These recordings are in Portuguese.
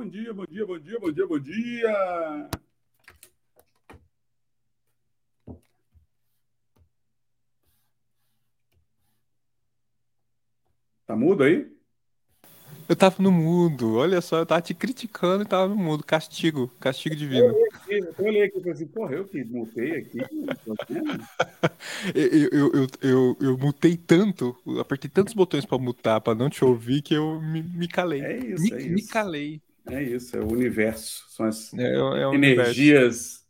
bom dia! Bom dia, bom dia, bom dia, bom dia! Tá mudo aí? Eu tava no mudo, olha só, eu tava te criticando e tava no mudo. Castigo, castigo divino. Eu olhei aqui, e falei assim, porra, eu que mutei aqui. eu, eu, eu, eu, mutei tanto, apertei tantos botões pra mutar, pra não te ouvir, que eu me, me calei. É isso, me, é isso. Me calei. É isso, é o universo. São as É, é o energias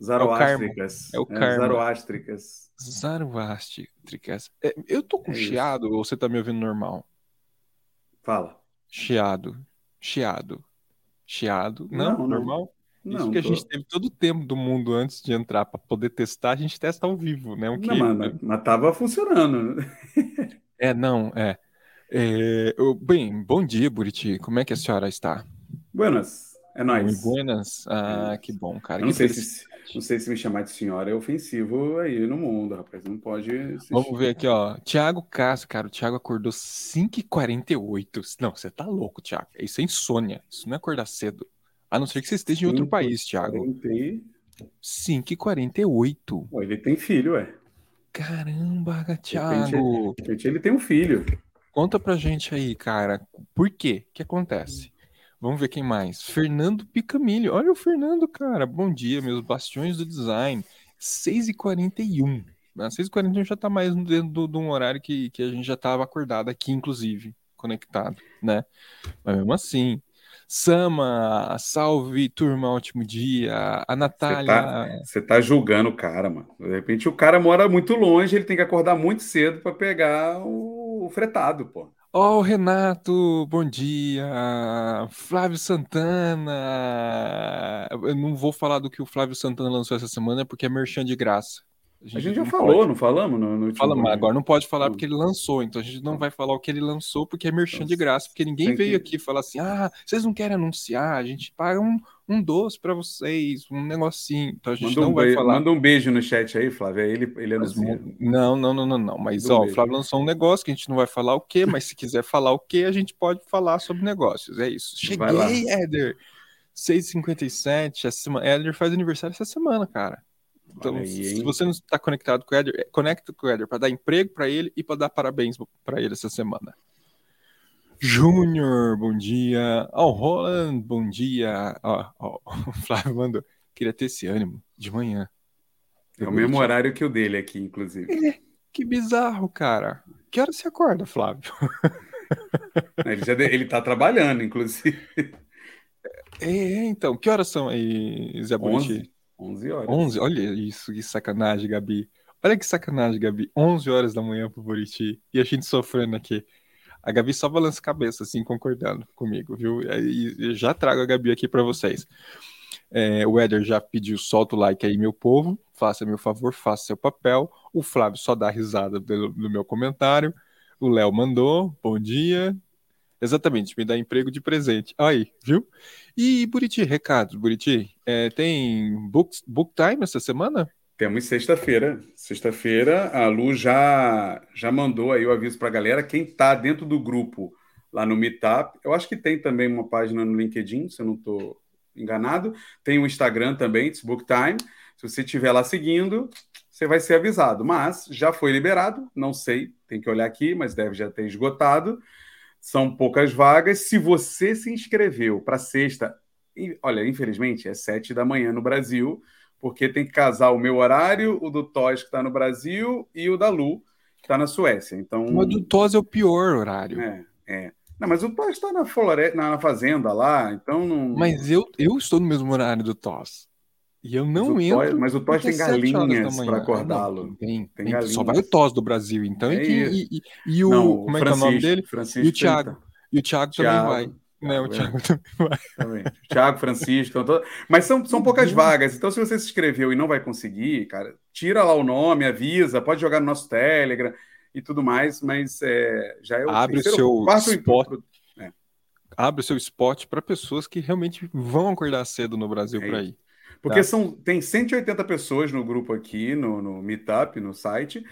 É zaroástricas. É o karma. zaroástricas. Zoroastricas. É, eu tô com É isso. chiado ou você tá me ouvindo normal? Fala. Chiado. Chiado. Chiado. Não, Não, não. normal? Isso Não, que a tô- gente teve todo o tempo do mundo antes de entrar pra poder testar, a gente testa ao vivo, né? O que... Não, mas, mas, mas tava funcionando. É, não, é. É, eu- bem, bom dia, Buriti. Como é que a senhora está? Buenas, é nóis. Muito buenas. Ah, É. que bom, cara. Eu não que sei, se, não sei se me chamar de senhora é ofensivo aí no mundo, rapaz. Não pode. se- Vamos ver aqui, ó. Tiago Castro, cara. O Thiago acordou 5h48. Não, você tá louco, Thiago. Isso é insônia. Isso não é acordar cedo. A não ser que você esteja em outro país, Thiago. 40 5h48. Pô, ele tem filho, ué. Caramba, Thiago. repente ele tem um filho. Conta pra gente aí, cara. Por quê? O que acontece? Vamos ver quem mais. Fernando Picamilho. Olha o Fernando, cara. Bom dia, meus bastiões do design. 6h41. Às 6h41 já tá mais dentro de um horário que, que a gente já tava acordado aqui, inclusive, conectado, né? Mas mesmo assim. Sama, salve, turma, ótimo dia. A Você Natália. tá, você tá julgando o cara, mano. De repente o cara mora muito longe, ele tem que acordar muito cedo para pegar o, o fretado, pô. Ó, o Renato, bom dia. Flávio Santana. Eu não vou falar do que o Flávio Santana lançou essa semana porque é merchan de graça. A gente já não falou, pode. não falamos no, no último Fala, mas podcast? agora não pode falar porque ele lançou, então a gente não vai falar o que ele lançou porque é merchan Então, de graça, porque ninguém tem veio que- aqui falar assim: ah, vocês não querem anunciar, a gente paga um, um doce pra vocês, um negocinho. Então a gente Manda não um, vai be- falar. manda um beijo no chat aí, Flávio. Aí ele, ele anuncia. Não, não, não, não, não. Mas Manda um ó, o beijo. Flávio lançou um negócio que a gente não vai falar o quê, mas se quiser falar o quê, a gente pode falar sobre negócios. É isso. Cheguei, Éder. 6h57. Essa semana. Éder faz aniversário essa semana, cara. Então, aí, se você não está conectado com o Éder, é, conecta com o Éder para dar emprego para ele e para dar parabéns para ele essa semana. Júnior, bom dia. Ó, o Roland, bom dia. Ó, ó, o Flávio mandou. Queria ter esse ânimo de manhã. É o mesmo horário que o dele aqui, inclusive. Que bizarro, cara. Que hora você acorda, Flávio? Ele, já de- ele tá trabalhando, inclusive. É, então, que horas são aí, Zé Buriti? 11, 11 horas. 11? Olha isso, que sacanagem, Gabi. Olha que sacanagem, Gabi. 11 horas da manhã pro Buriti. E a gente sofrendo aqui. A Gabi só balança a cabeça, assim, concordando comigo, viu? E já trago a Gabi aqui pra vocês. É, o Éder já pediu, solta o like aí, meu povo. Faça meu favor, faça seu papel. O Flávio só dá risada do, do meu comentário. O Léo mandou, bom dia. Exatamente, me dá emprego de presente. Aí, viu? E Buriti, recado, Buriti, é, tem book, book time essa semana? Temos sexta-feira. Sexta-feira, a Lu já, já mandou aí o aviso para a galera. Quem está dentro do grupo lá no Meetup, eu acho que tem também uma página no LinkedIn, se eu não estou enganado. Tem o Instagram também, It's Book Time. Se você estiver lá seguindo, você vai ser avisado. Mas já foi liberado, não sei, tem que olhar aqui, mas deve já ter esgotado. São poucas vagas. Se você se inscreveu para sexta, e, olha, infelizmente é sete da manhã no Brasil, porque tem que casar o meu horário, o do Toys que está no Brasil e o da Lu que está na Suécia. Então, O do TOS é o pior horário. é, é. Não, mas o Toys está na na, na fazenda lá, então não. Mas eu, eu estou no mesmo horário do TOS. E eu não mas o entro. Mas o tem é da galinhas para Ah, acordá-lo. tem, Tem tem, Só vai o TOS do Brasil, então. E, É isso. e, e- e o. Não, como é que é o nome dele? Francisco E o Thiago. Tenta. E o Thiago, Thiago, também vai. Né, o Thiago, é. Também vai. Thiago, Francisco, então, mas são, são poucas vagas. Então, se você se inscreveu e não vai conseguir, cara, tira lá o nome, avisa, pode jogar no nosso Telegram e tudo mais, mas é, já é o Abre o terceiro, seu quarto spot. encontro. Abre o seu spot para pessoas que realmente vão acordar cedo no Brasil É para ir. Porque Tá. são, tem 180 pessoas no grupo aqui, no, no Meetup, no site,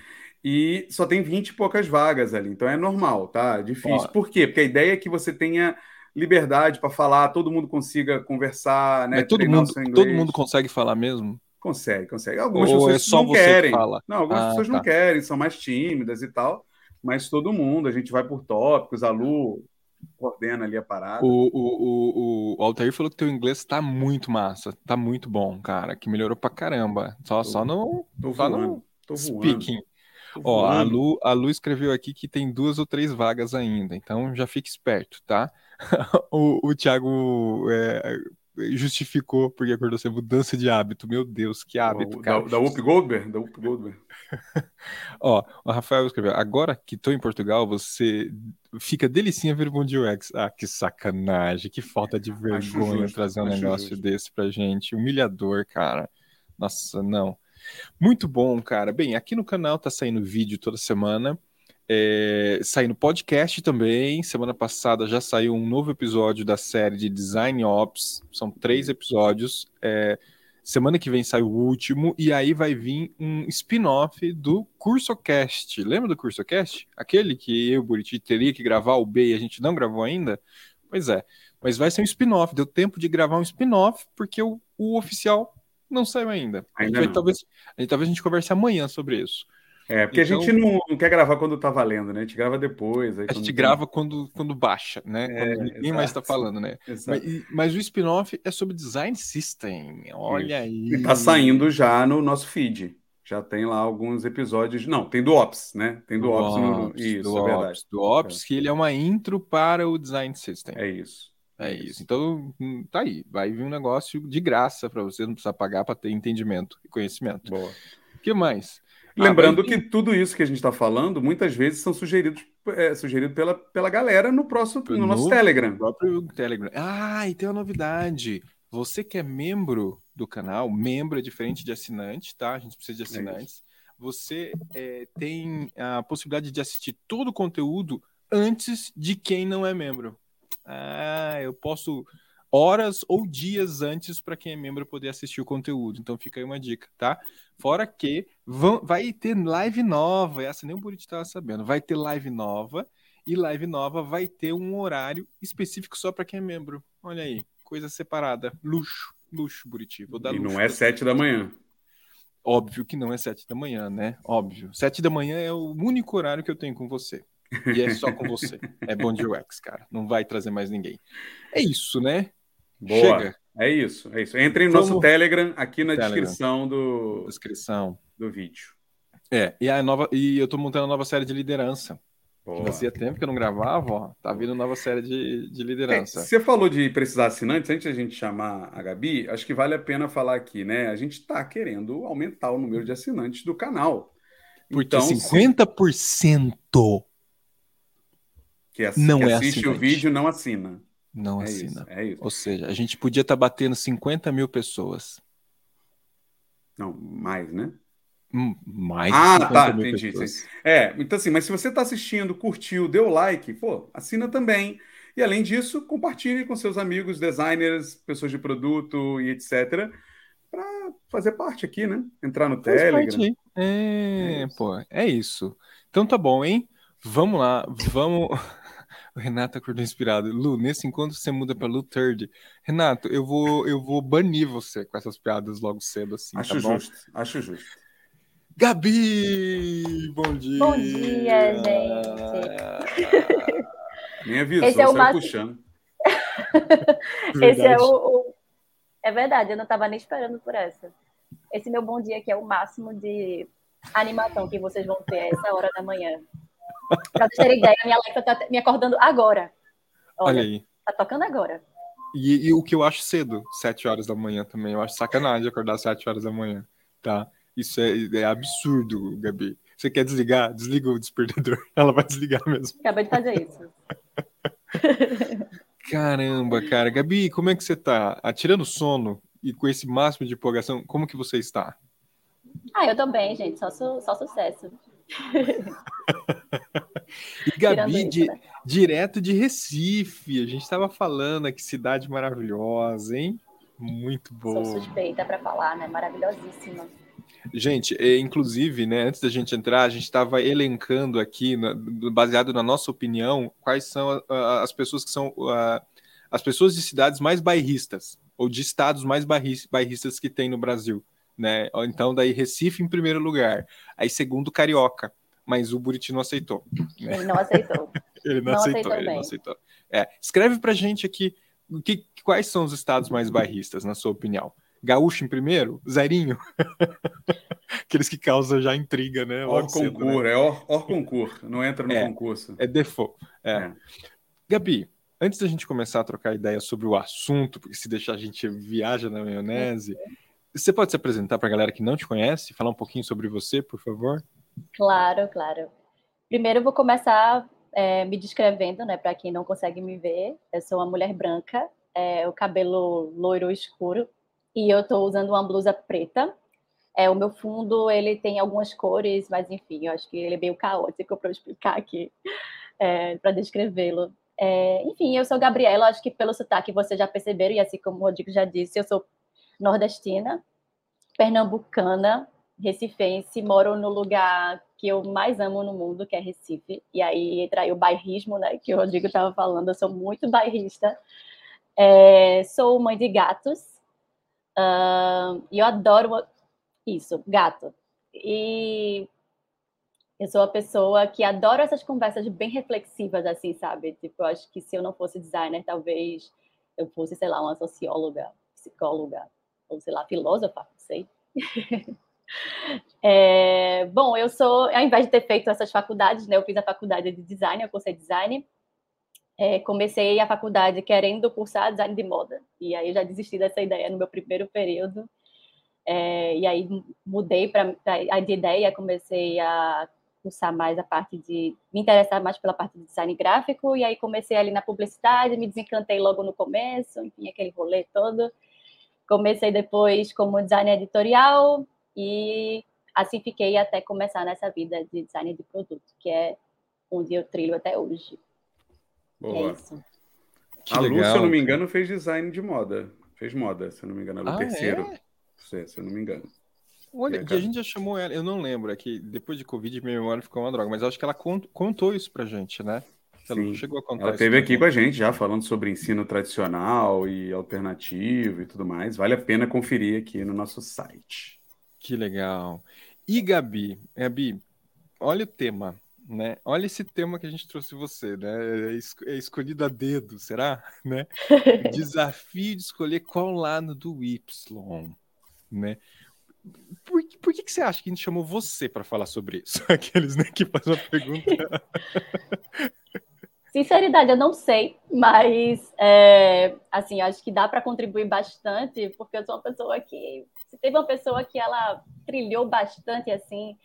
e só tem 20 e poucas vagas ali. Então é normal, tá? Difícil. Ó. Por quê? Porque a ideia é que você tenha liberdade para falar, todo mundo consiga conversar, né? Mas todo mundo, todo mundo consegue falar mesmo? Consegue, consegue. Algumas Ou pessoas é só não você querem. que fala? Não, algumas Ah, pessoas tá. não querem, são mais tímidas e tal. Mas todo mundo, a gente vai por tópicos, a Lu coordena ali a parada. O, o, o, o Altair falou que teu inglês tá muito massa, tá muito bom, cara, que melhorou pra caramba. Só, só no Tô só no tô voando. speaking. tô Ó, a. Lu, a Lu escreveu aqui que tem duas ou três vagas ainda, então já fique esperto, tá? O, o Thiago é, justificou porque acordou sem mudança de hábito. Meu Deus, que hábito, da, cara. da Whoop Goldberg? Da Whoop Goldberg. Ó, o Rafael escreveu: agora que tô em Portugal, você fica delicinha ver o Bom Dia UX. Ah, que sacanagem, que falta de vergonha justo, trazer um negócio justo. desse pra gente. Humilhador, cara. Nossa, não. Muito bom, cara. Bem, aqui no canal tá saindo vídeo toda semana. É, saindo podcast também. Semana passada já saiu um novo episódio da série de Design Ops. São três episódios. É, semana que vem sai o último. E aí vai vir um spin-off do CursoCast. Lembra do CursoCast? Aquele que eu, Buriti, teria que gravar o B e a gente não gravou ainda? Pois é. Mas vai ser um spin-off. Deu tempo de gravar um spin-off porque o, o oficial não saiu ainda. A gente Ainda vai- talvez, a gente, talvez a gente converse amanhã sobre isso. É, porque Então- a gente não, não quer gravar quando tá valendo, né? A gente grava depois. A gente tem- grava quando, quando baixa, né? É, Quando ninguém mais está exato. falando, né? Exato. Mas, mas o spin-off é sobre design system. Olha aí. E tá saindo já no nosso feed. Já tem lá alguns episódios. Não, tem do Ops, né? Tem do, Ops, no, Ops, Isso, do é Ops, verdade. do Ops, que ele é uma intro para o design system. É isso. É isso. Então, hum, tá aí. Vai vir um negócio de graça para você, não precisa pagar para ter entendimento e conhecimento. Boa. O que mais? Ah, Lembrando vai que tudo isso que a gente está falando, muitas vezes são sugeridos, é, sugerido pela, pela galera no próximo, no nosso No Telegram. próprio Telegram. Ah, e tem uma novidade. Você que é membro do canal, membro é diferente de assinante, tá? A gente precisa de É assinantes. Você é, tem a possibilidade de assistir todo o conteúdo antes de quem não é membro. Ah, eu posso horas ou dias antes para quem é membro poder assistir o conteúdo. Então fica aí uma dica, tá? Fora que vão, vai ter live nova, essa nem o Buriti estava sabendo. Vai ter live nova e live nova vai ter um horário específico só para quem é membro. Olha aí, coisa separada. Luxo, luxo, Buriti. Vou dar E não é sete da manhã. Óbvio que não é sete da manhã, né? Óbvio. Sete da manhã é o único horário que eu tenho com você. E é só com você. É bom de UX, cara. Não vai trazer mais ninguém. É isso, né? Boa. Chega. É isso, é isso. Entre no Vamos- nosso Telegram aqui na Telegram. descrição do, Descrição. do vídeo. É, e a nova e eu tô montando a nova série de liderança. Boa. Fazia tempo que eu não gravava, ó. Tá vindo nova série de, de É, liderança. você falou de precisar assinantes, antes de a gente chamar a Gabi, acho que vale a pena falar aqui, né? A gente está querendo aumentar o número de assinantes do canal. Porque Então, se- 50% que, ass- não que é assiste o assinante. vídeo não assina. Não É assina. isso, é isso. Ou seja, a gente podia estar batendo 50 mil pessoas. Não, mais, né? Hum, Mais Ah, 50 tá, mil entendi, pessoas. É, então assim, mas se você está assistindo, curtiu, deu like, pô, assina também. E além disso, compartilhe com seus amigos, designers, pessoas de produto e etc. para fazer parte aqui, né? Entrar no Faz parte Telegram. aí. É, É pô, é isso. Então tá bom, hein? Vamos lá, vamos. O Renato acordou inspirado. Lu, nesse encontro você muda pra Lu Third. Renato, eu vou, eu vou banir você com essas piadas logo cedo, assim, Acho tá bom? justo, acho justo. Gabi! Bom dia! Bom dia, gente. Nem avisou, Esse é o saiu máximo- puxando. Esse é o, o- É verdade, eu não estava nem esperando por essa. Esse meu bom dia aqui é o máximo de animação que vocês vão ter a essa hora da manhã. Pra vocês terem ideia, minha Alexa tá me acordando agora. Olha Olha, aí. tá tocando agora. E, e o que eu acho cedo, 7 horas da manhã também. Eu acho sacanagem acordar às 7 horas da manhã, tá? Isso é, é absurdo, Gabi. Você quer desligar? Desliga o despertador. Ela vai desligar mesmo. Acabei de fazer isso. Caramba, cara. Gabi, como é que você tá? Atirando o sono e com esse máximo de empolgação, como que você está? Ah, eu tô bem, gente. Só, su- só sucesso. E Gabi, di- né? direto de Recife. A gente tava falando que cidade maravilhosa, hein? Muito Sou boa. suspeita pra falar, né? Maravilhosíssima. Gente, é, inclusive, né, antes da gente entrar, a gente estava elencando aqui, baseado na nossa opinião, quais são as pessoas que são as pessoas de cidades mais bairristas, ou de estados mais bairristas que tem no Brasil. Né? Então, daí Recife em primeiro lugar. Aí, segundo, Carioca. Mas o Buriti não aceitou. Né? Ele não aceitou. ele não, não aceitou, aceitou ele não aceitou. É, escreve pra gente aqui que, quais são os estados mais bairristas, na sua opinião. Gaúcho em primeiro? Zerinho? Aqueles que causam já intriga, né? Or concur, né? é or, or concur, não entra no é, concurso. É default. É. é. Gabi, antes da gente começar a trocar ideia sobre o assunto, porque se deixar a gente viaja na maionese, você pode se apresentar para a galera que não te conhece, falar um pouquinho sobre você, por favor? Claro, claro. Primeiro eu vou começar é, me descrevendo, né, para quem não consegue me ver. Eu sou uma mulher branca, é, o cabelo loiro escuro, e eu estou usando uma blusa preta. É, o meu fundo ele tem algumas cores, mas enfim, eu acho que ele é meio caótico para explicar aqui, é, para descrevê-lo. É, enfim, eu sou Gabriela, acho que pelo sotaque vocês já perceberam, e assim como o Rodrigo já disse, eu sou nordestina, pernambucana, recifense, moro no lugar que eu mais amo no mundo, que é Recife. E aí entra aí o bairrismo, né, que o Rodrigo estava falando, eu sou muito bairrista. É, sou mãe de gatos, uh, e eu adoro isso, gato. E eu sou uma pessoa que adora essas conversas bem reflexivas, assim, sabe? Tipo, eu acho que se eu não fosse designer, talvez eu fosse, sei lá, uma socióloga, psicóloga, ou sei lá, filósofa, não sei. é, bom, eu sou, ao invés de ter feito essas faculdades, né, eu fiz a faculdade de design, eu cursei design. É, comecei a faculdade querendo cursar design de moda, e aí eu já desisti dessa ideia no meu primeiro período. É, e aí mudei para de ideia, comecei a cursar mais a parte de me interessar mais pela parte de design gráfico e aí comecei ali na publicidade, me desencantei logo no começo, enfim, aquele rolê todo. Comecei depois como design editorial e assim fiquei até começar nessa vida de design de produto, que é onde eu trilho até hoje. Boa. É isso. a Lu, se eu não me engano, fez design de moda. Fez moda, se eu não me engano, no ah, terceiro. É? Se, se eu não me engano. Olha, que a gente já chamou ela, eu não lembro, é que depois de Covid minha memória ficou uma droga, mas eu acho que ela contou isso pra gente, né? Ela Sim. chegou a contar Ela esteve aqui com a gente já falando sobre ensino tradicional e alternativo e tudo mais. Vale a pena conferir aqui no nosso site. Que legal. E Gabi, Gabi, olha o tema, né? Olha esse tema que a gente trouxe você, né? É, é escolhido a dedo, será? Né? Desafio de escolher qual lado do Y, né? Por, por que, que você acha que a gente chamou você para falar sobre isso? Aqueles né, que fazem uma pergunta. Sinceridade, eu não sei, mas é, assim, acho que dá para contribuir bastante, porque eu sou uma pessoa que se teve uma pessoa que ela trilhou bastante assim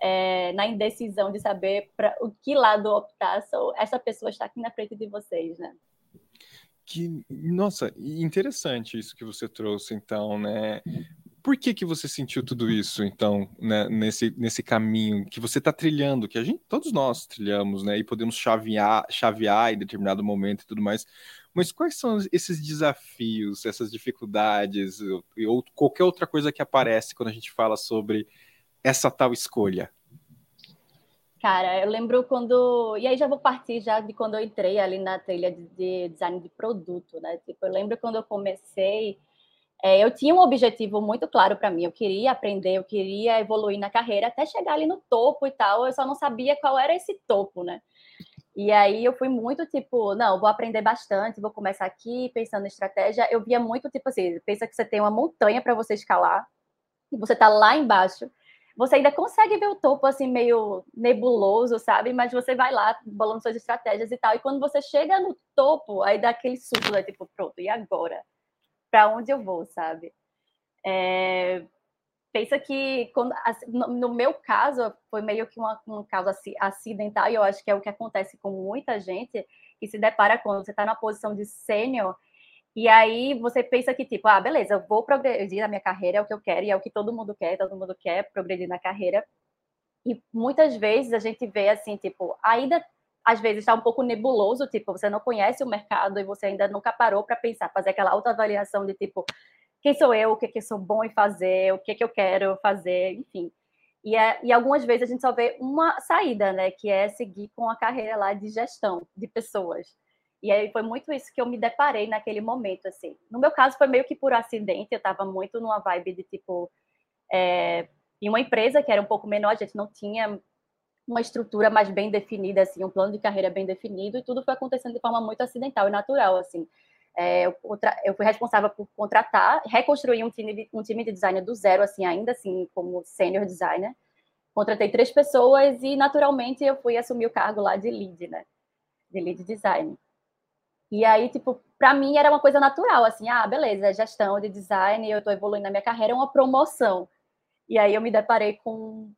é, na indecisão de saber para o que lado optar, essa pessoa está aqui na frente de vocês, né? Que, nossa, interessante isso que você trouxe, então, né? Por que que você sentiu tudo isso, então, né, nesse, nesse caminho que você está trilhando, que a gente, todos nós trilhamos, né, e podemos chavear, chavear em determinado momento e tudo mais, mas quais são esses desafios, essas dificuldades, ou, qualquer outra coisa que aparece quando a gente fala sobre essa tal escolha? Cara, eu lembro quando. E aí já vou partir já de quando eu entrei ali na trilha de design de produto, né? Tipo, eu lembro quando eu comecei é, eu tinha um objetivo muito claro para mim. Eu queria aprender, eu queria evoluir na carreira até chegar ali no topo e tal. Eu só não sabia qual era esse topo, né? E aí eu fui muito tipo, não, vou aprender bastante, vou começar aqui pensando em estratégia. Eu via muito tipo assim, pensa que você tem uma montanha para você escalar e você tá lá embaixo. Você ainda consegue ver o topo assim meio nebuloso, sabe? Mas você vai lá bolando suas estratégias e tal. E quando você chega no topo, aí dá aquele susto, né? Tipo, pronto, e agora? Para onde eu vou, sabe? É, pensa que quando, assim, no, meu caso foi meio que uma, um caso acidental e eu acho que é o que acontece com muita gente que se depara quando você está na posição de sênior e aí você pensa que tipo ah beleza eu vou progredir na minha carreira é o que eu quero e é o que todo mundo quer todo mundo quer progredir na carreira e muitas vezes a gente vê assim tipo ainda às vezes está um pouco nebuloso, tipo, você não conhece o mercado e você ainda nunca parou para pensar, fazer aquela autoavaliação de tipo, quem sou eu, o que, que sou bom em fazer, o que, que eu quero fazer, enfim. E, é, e algumas vezes a gente só vê uma saída, né, que é seguir com a carreira lá de gestão de pessoas. E aí foi muito isso que eu me deparei naquele momento, assim. No meu caso, foi meio que por acidente, eu estava muito numa vibe de, tipo, é, em uma empresa que era um pouco menor, a gente não tinha uma estrutura mais bem definida, assim, um plano de carreira bem definido, e tudo foi acontecendo de forma muito acidental e natural, assim. É, eu, eu, fui responsável por contratar, reconstruir um time, de, um time de design do zero, assim, ainda assim, como senior designer. Contratei três pessoas e, naturalmente, eu fui assumir o cargo lá de lead, né? De lead design. E aí, tipo, para mim era uma coisa natural, assim, ah, beleza, gestão de design, eu estou evoluindo na minha carreira, é uma promoção. E aí eu me deparei com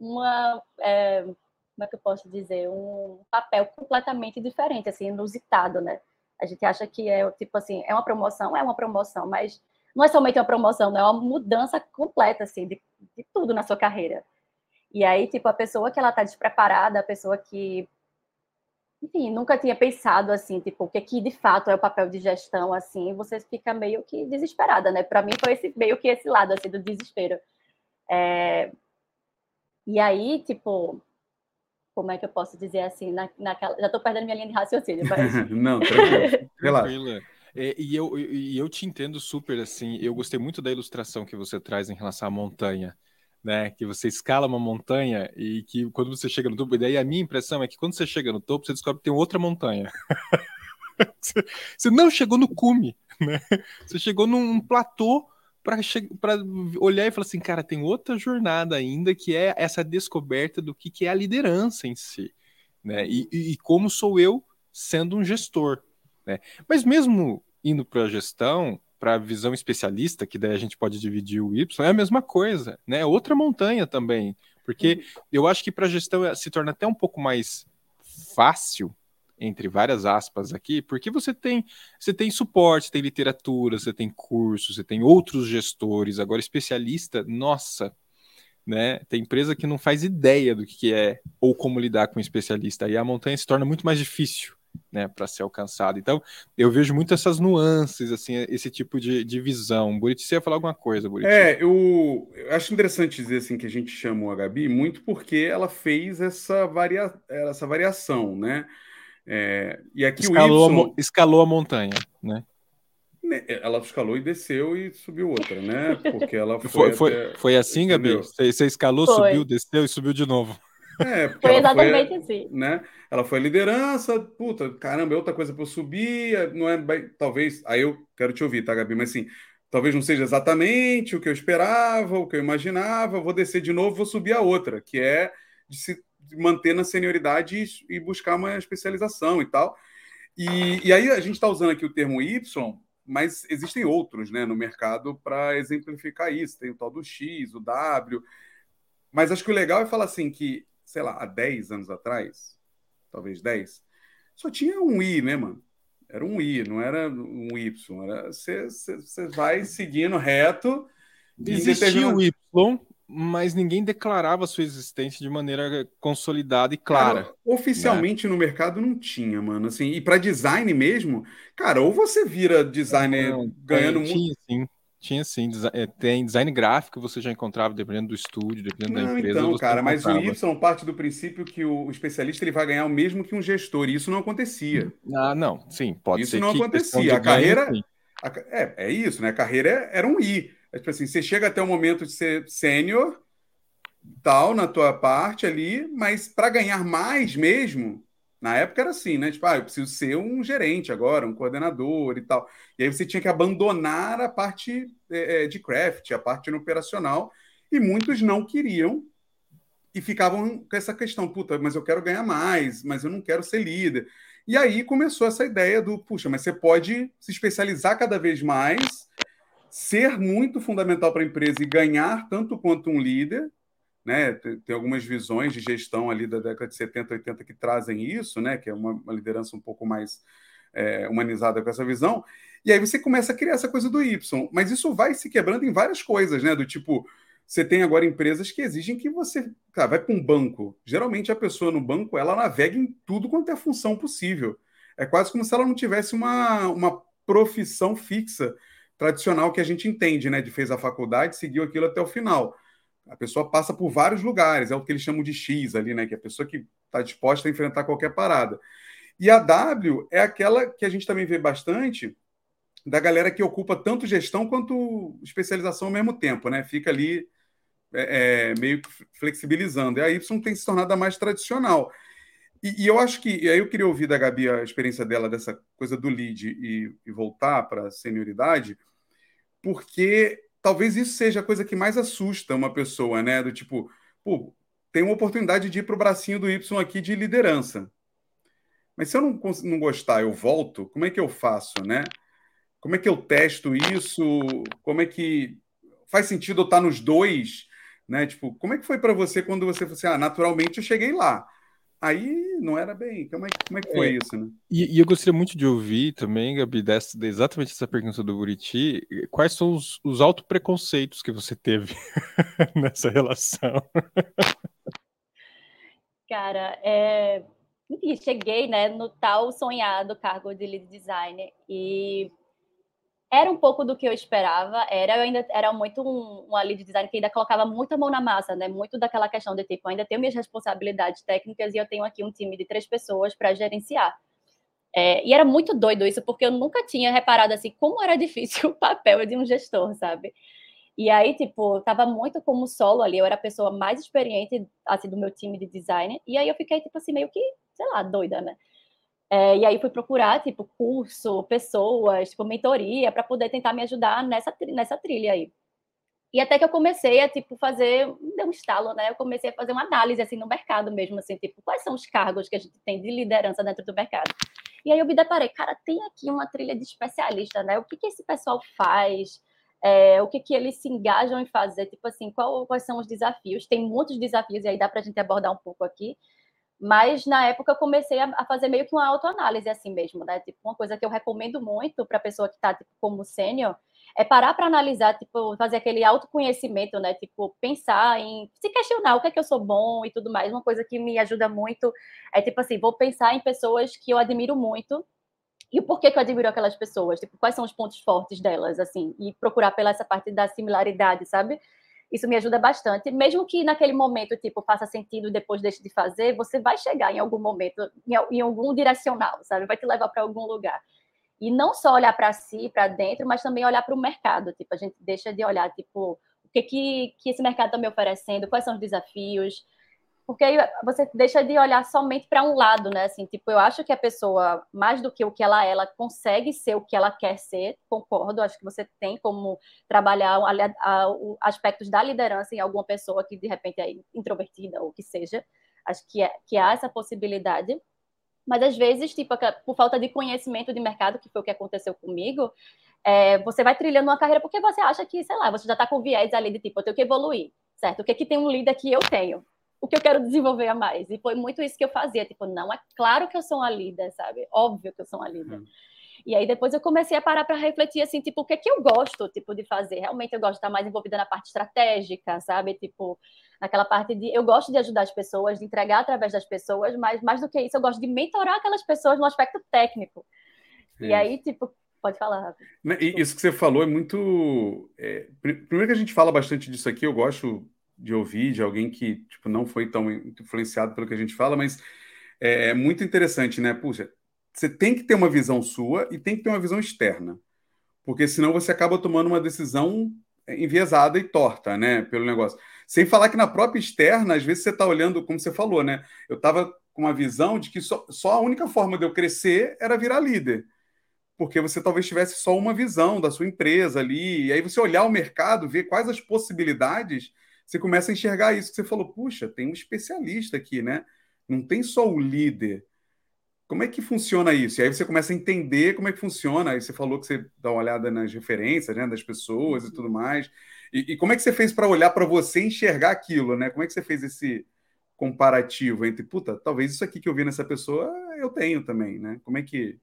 uma, é, como é que eu posso dizer, um papel completamente diferente, assim, inusitado, né? A gente acha que é, tipo assim, é uma promoção, é uma promoção, mas não é somente uma promoção, é uma mudança completa, assim, de, de tudo na sua carreira. E aí, tipo, a pessoa que ela tá despreparada, a pessoa que enfim, nunca tinha pensado assim, tipo, o que que de fato é o papel de gestão, assim, você fica meio que desesperada, né? Para mim foi esse, meio que esse lado, assim, do desespero. É... E aí, tipo, como é que eu posso dizer assim, na, naquela... já estou perdendo minha linha de raciocínio, mas... Não, tranquilo, relaxa. É, e, eu, e eu te entendo super, assim, eu gostei muito da ilustração que você traz em relação à montanha, né? Que você escala uma montanha e que quando você chega no topo, e daí a minha impressão é que quando você chega no topo, você descobre que tem outra montanha. você não chegou no cume, né? Você chegou num platô para olhar e falar assim, cara, tem outra jornada ainda que é essa descoberta do que, que é a liderança em si, né? E, e, como sou eu sendo um gestor, né? Mas mesmo indo para a gestão, para a visão especialista, que daí a gente pode dividir o Y, é a mesma coisa, né? É outra montanha também. Porque uhum. eu acho que para a gestão eh, se torna até um pouco mais fácil, entre várias aspas aqui, porque você tem, você tem suporte, você tem literatura, você tem curso, você tem outros gestores, agora especialista, nossa, né? Tem empresa que não faz ideia do que é ou como lidar com especialista. Aí a montanha se torna muito mais difícil né, para ser alcançado. Então, eu vejo muito essas nuances, assim, esse tipo de, de visão. Buriti, você ia falar alguma coisa, Buriti? É, eu, eu, acho interessante dizer assim que a gente chamou a Gabi muito porque ela fez essa, varia, essa variação, né? É, e aqui escalou, o Y... a, escalou a montanha, né? Ela escalou e desceu e subiu outra, né? Porque ela foi. Foi, até... foi assim, Gabi? Você, você escalou, foi. subiu, desceu e subiu de novo. É, porque foi exatamente foi, assim. Né? Ela foi liderança, puta, caramba, é outra coisa para eu subir, não é bem, talvez, aí eu quero te ouvir, tá, Gabi? Mas assim, talvez não seja exatamente o que eu esperava, o que eu imaginava, vou descer de novo, vou subir a outra, que é de se manter na senioridade e, e buscar uma especialização e tal. E, e aí a gente está usando aqui o termo Y, mas existem outros né, no mercado para exemplificar isso. Tem o tal do X, o W. Mas acho que o legal é falar assim que sei lá, há 10 anos atrás, talvez 10, só tinha um I, né, mano? Era um I, não era um Y. Era você, você vai seguindo reto. Existia o Y, mas ninguém declarava sua existência de maneira consolidada e clara. Cara, oficialmente né? no mercado não tinha, mano. Assim, e para design mesmo, cara, ou você vira designer não, ganhando muito. Tinha, sim. Tinha sim, é, tem design gráfico você já encontrava dependendo do estúdio, dependendo não, da empresa. Então, cara, mas o Y parte do princípio que o especialista ele vai ganhar o mesmo que um gestor, e isso não acontecia. Ah, não, sim, pode isso ser. Isso não acontecia. A carreira. a, é, é isso, né? A carreira era um I. É, tipo assim, você chega até o momento de ser sênior, tal, na tua parte ali, mas para ganhar mais mesmo, na época era assim, né? Tipo, ah, eu preciso ser um gerente agora, um coordenador e tal. E aí você tinha que abandonar a parte é, é de craft, a parte operacional, e muitos não queriam e ficavam com essa questão, puta, mas eu quero ganhar mais, mas eu não quero ser líder. E aí começou essa ideia do, puxa, mas você pode se especializar cada vez mais, ser muito fundamental para a empresa e ganhar tanto quanto um líder, né? Tem algumas visões de gestão ali da década de 70, 80 que trazem isso, né? Que é uma, uma liderança um pouco mais é, humanizada com essa visão. E aí você começa a criar essa coisa do Y. Mas isso vai se quebrando em várias coisas, né? Do tipo, você tem agora empresas que exigem que você cara, vai para um banco. Geralmente a pessoa no banco ela navega em tudo quanto é função possível. É quase como se ela não tivesse uma, uma profissão fixa tradicional que a gente entende, né? De fez a faculdade, seguiu aquilo até o final. A pessoa passa por vários lugares, é o que eles chamam de X ali, né? Que é a pessoa que está disposta a enfrentar qualquer parada. E a W é aquela que a gente também vê bastante da galera que ocupa tanto gestão quanto especialização ao mesmo tempo, né? Fica ali é, é, meio flexibilizando. E a Y tem se tornado a mais tradicional. E, e, eu acho que, e aí eu queria ouvir da Gabi a experiência dela dessa coisa do lead e, e voltar para a senioridade, porque talvez isso seja a coisa que mais assusta uma pessoa, né? Do tipo, pô, tem uma oportunidade de ir para o bracinho do Y aqui de liderança. Mas se eu não, não gostar, eu volto, como é que eu faço, né? Como é que eu testo isso? Como é que faz sentido eu estar nos dois? Né? Tipo, como é que foi para você quando você falou assim, ah, naturalmente eu cheguei lá. Aí não era bem. Como é, como é que foi é, isso, né? E, e, eu gostaria muito de ouvir também, Gabi, dessa, exatamente essa pergunta do Buriti. Quais são os, os autopreconceitos que você teve nessa relação? Cara, é... enfim, cheguei né, no tal sonhado cargo de lead designer e era um pouco do que eu esperava, era eu ainda era muito um, um lead design que ainda colocava muita mão na massa, né? Muito daquela questão de tipo, ainda tenho minhas responsabilidades técnicas e eu tenho aqui um time de três pessoas para gerenciar. É, e era muito doido isso, porque eu nunca tinha reparado assim como era difícil o papel de um gestor, sabe? E aí, tipo, tava muito como solo ali, eu era a pessoa mais experiente assim do meu time de design, e aí eu fiquei tipo assim meio que, sei lá, doida, né? É, e aí fui procurar, tipo, curso, pessoas, tipo, mentoria, para poder tentar me ajudar nessa, nessa trilha aí. E até que eu comecei a, tipo, fazer, deu um estalo, né? Eu comecei a fazer uma análise, assim, no mercado mesmo, assim, tipo, quais são os cargos que a gente tem de liderança dentro do mercado. E aí eu me deparei, cara, tem aqui uma trilha de especialista, né? O que que esse pessoal faz? É, o que que eles se engajam em fazer? Tipo assim, qual, quais são os desafios? Tem muitos desafios, e aí dá para a gente abordar um pouco aqui. Mas na época eu comecei a, fazer meio que uma autoanálise assim mesmo, né? Tipo, uma coisa que eu recomendo muito para pessoa que está tipo, como sênior é parar para analisar, tipo, fazer aquele autoconhecimento, né? Tipo, pensar em se questionar o que é que eu sou bom e tudo mais. Uma coisa que me ajuda muito é tipo assim, vou pensar em pessoas que eu admiro muito e o porquê que eu admiro aquelas pessoas, tipo, quais são os pontos fortes delas, assim, e procurar pela essa parte da similaridade, sabe? Isso me ajuda bastante, mesmo que naquele momento, tipo, faça sentido e depois deixe de fazer, você vai chegar em algum momento, em, algum direcional, sabe? Vai te levar para algum lugar. E não só olhar para si, para dentro, mas também olhar para o mercado. Tipo, a gente deixa de olhar, tipo, o que, que, que esse mercado está me oferecendo, quais são os desafios, porque aí você deixa de olhar somente para um lado, né? Assim, tipo, eu acho que a pessoa, mais do que o que ela é, ela consegue ser o que ela quer ser, concordo. Acho que você tem como trabalhar aspectos da liderança em alguma pessoa que de repente é introvertida ou que seja. Acho que, é, que há essa possibilidade. Mas às vezes, tipo, por falta de conhecimento de mercado, que foi o que aconteceu comigo, é, você vai trilhando uma carreira porque você acha que, sei lá, você já está com viés ali de tipo, eu tenho que evoluir, certo? O que, é que tem um líder que eu tenho? O que eu quero desenvolver a mais. E foi muito isso que eu fazia, tipo, não, é claro que eu sou uma líder, sabe? Óbvio que eu sou uma líder. Uhum. E aí depois eu comecei a parar para refletir assim, tipo, o que é que eu gosto, tipo, de fazer? Realmente eu gosto de estar mais envolvida na parte estratégica, sabe? Tipo, naquela parte de eu gosto de ajudar as pessoas, de entregar através das pessoas, mas mais do que isso, eu gosto de mentorar aquelas pessoas no aspecto técnico. É. E aí, tipo, pode falar. Né, isso que você falou é muito. É, primeiro que a gente fala bastante disso aqui, eu gosto de ouvir de alguém que tipo, não foi tão influenciado pelo que a gente fala, mas é, é muito interessante, né? Puxa, você tem que ter uma visão sua e tem que ter uma visão externa, porque senão você acaba tomando uma decisão enviesada e torta, né? Pelo negócio. Sem falar que na própria externa, às vezes você está olhando, como você falou, né? Eu estava com uma visão de que só, só a única forma de eu crescer era virar líder porque você talvez tivesse só uma visão da sua empresa ali, e aí você olhar o mercado, ver quais as possibilidades, você começa a enxergar isso que você falou, puxa, tem um especialista aqui, né? Não tem só o líder. Como é que funciona isso? E aí você começa a entender como é que funciona. Aí você falou que você dá uma olhada nas referências, né, das pessoas e tudo mais. E, e como é que você fez para olhar para você enxergar aquilo, né? Como é que você fez esse comparativo entre, puta, talvez isso aqui que eu vi nessa pessoa eu tenho também, né? Como é que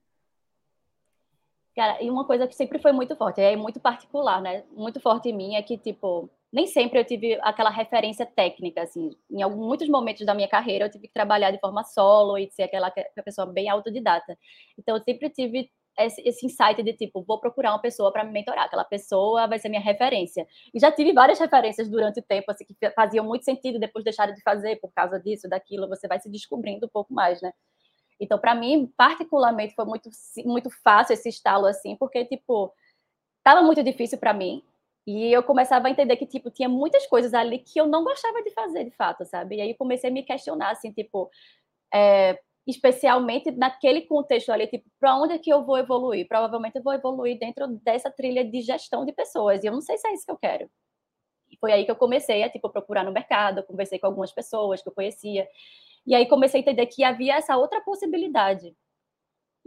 Cara, e uma coisa que sempre foi muito forte, é muito particular, né? Muito forte em mim é que, tipo, nem sempre eu tive aquela referência técnica, assim. Em alguns, muitos momentos da minha carreira, eu tive que trabalhar de forma solo e ser aquela, aquela pessoa bem autodidata. Então, eu sempre tive esse, esse insight de, tipo, vou procurar uma pessoa para me mentorar. Aquela pessoa vai ser minha referência. E já tive várias referências durante o tempo, assim, que faziam muito sentido, depois deixaram de fazer por causa disso, daquilo. Você vai se descobrindo um pouco mais, né? Então, para mim, particularmente, foi muito, muito fácil esse estalo assim, porque, tipo, tava muito difícil para mim. E eu começava a entender que, tipo, tinha muitas coisas ali que eu não gostava de fazer, de fato, sabe? E aí comecei a me questionar, assim, tipo, é, especialmente naquele contexto ali, tipo, para onde é que eu vou evoluir? Provavelmente eu vou evoluir dentro dessa trilha de gestão de pessoas. E eu não sei se é isso que eu quero. E foi aí que eu comecei a, tipo, procurar no mercado, conversei com algumas pessoas que eu conhecia. E aí comecei a entender que havia essa outra possibilidade.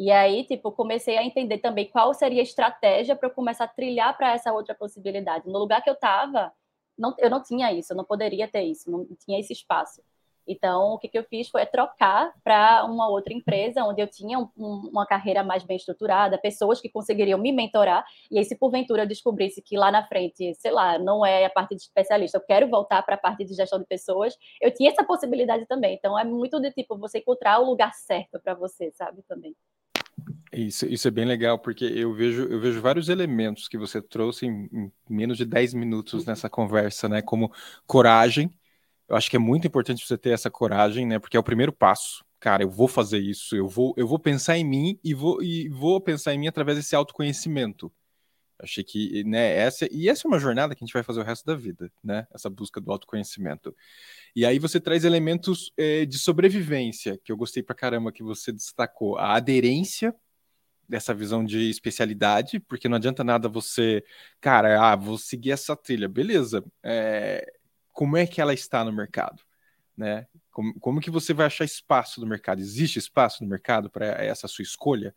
E aí, tipo, comecei a entender também qual seria a estratégia para eu começar a trilhar para essa outra possibilidade. No lugar que eu estava, não, eu não tinha isso, eu não poderia ter isso, não tinha esse espaço. Então, o que, que eu fiz foi trocar para uma outra empresa, onde eu tinha um, uma carreira mais bem estruturada, pessoas que conseguiriam me mentorar. E aí, se porventura eu descobrisse que lá na frente, sei lá, não é a parte de especialista, eu quero voltar para a parte de gestão de pessoas, eu tinha essa possibilidade também. Então, é muito de tipo você encontrar o lugar certo para você, sabe? Também. Isso, isso é bem legal, porque eu vejo, eu vejo vários elementos que você trouxe em, em menos de 10 minutos nessa conversa, né? Como coragem, eu acho que é muito importante você ter essa coragem, né? Porque é o primeiro passo. Cara, eu vou fazer isso, eu vou, eu vou pensar em mim e vou, e vou pensar em mim através desse autoconhecimento. Achei que, né, essa, e essa é uma jornada que a gente vai fazer o resto da vida, né? Essa busca do autoconhecimento. E aí você traz elementos é, de sobrevivência, que eu gostei pra caramba que você destacou. A aderência dessa visão de especialidade, porque não adianta nada você, cara, ah, vou seguir essa trilha, beleza. É, como é que ela está no mercado, né? Como, como que você vai achar espaço no mercado? Existe espaço no mercado para essa sua escolha?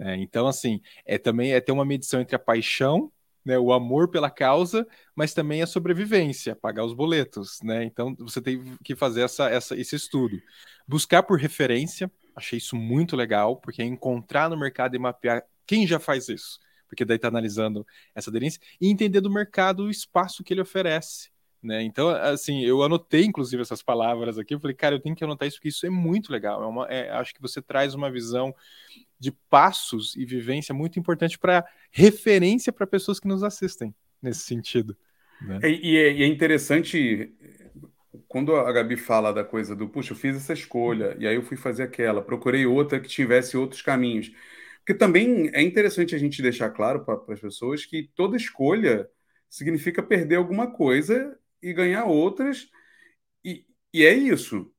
Né? Então, assim, é também é ter uma medição entre a paixão, né, o amor pela causa, mas também a sobrevivência, pagar os boletos, né? Então, você tem que fazer essa, essa, esse estudo. Buscar por referência, achei isso muito legal, porque é encontrar no mercado e mapear quem já faz isso, porque daí está analisando essa aderência, e entender do mercado o espaço que ele oferece. Né? Então, assim, eu anotei inclusive essas palavras aqui. Eu falei, cara, eu tenho que anotar isso porque isso é muito legal. É uma, é, acho que você traz uma visão de passos e vivência muito importante para referência para pessoas que nos assistem nesse sentido. Né? E, é, e, é, interessante quando a Gabi fala da coisa do, puxa, eu fiz essa escolha e aí eu fui fazer aquela, procurei outra que tivesse outros caminhos. Porque também é interessante a gente deixar claro para as pessoas que toda escolha significa perder alguma coisa e ganhar outras. E, e é isso.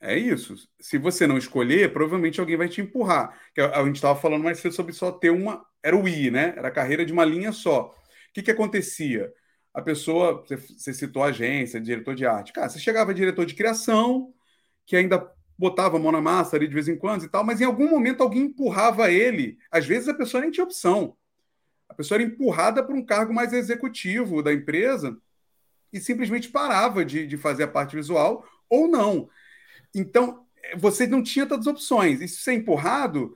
É isso. Se você não escolher, provavelmente alguém vai te empurrar. A, gente estava falando mais cedo sobre só ter uma. Era o I, né? Era a carreira de uma linha só. O que, que acontecia? A pessoa, você, citou agência, diretor de arte. Cara, você chegava diretor de criação, que ainda botava a mão na massa ali de vez em quando e tal, mas em algum momento alguém empurrava ele. Às vezes a pessoa nem tinha opção. A pessoa era empurrada para um cargo mais executivo da empresa e simplesmente parava de, de fazer a parte visual ou não. Então, você não tinha tantas opções. E se ser empurrado,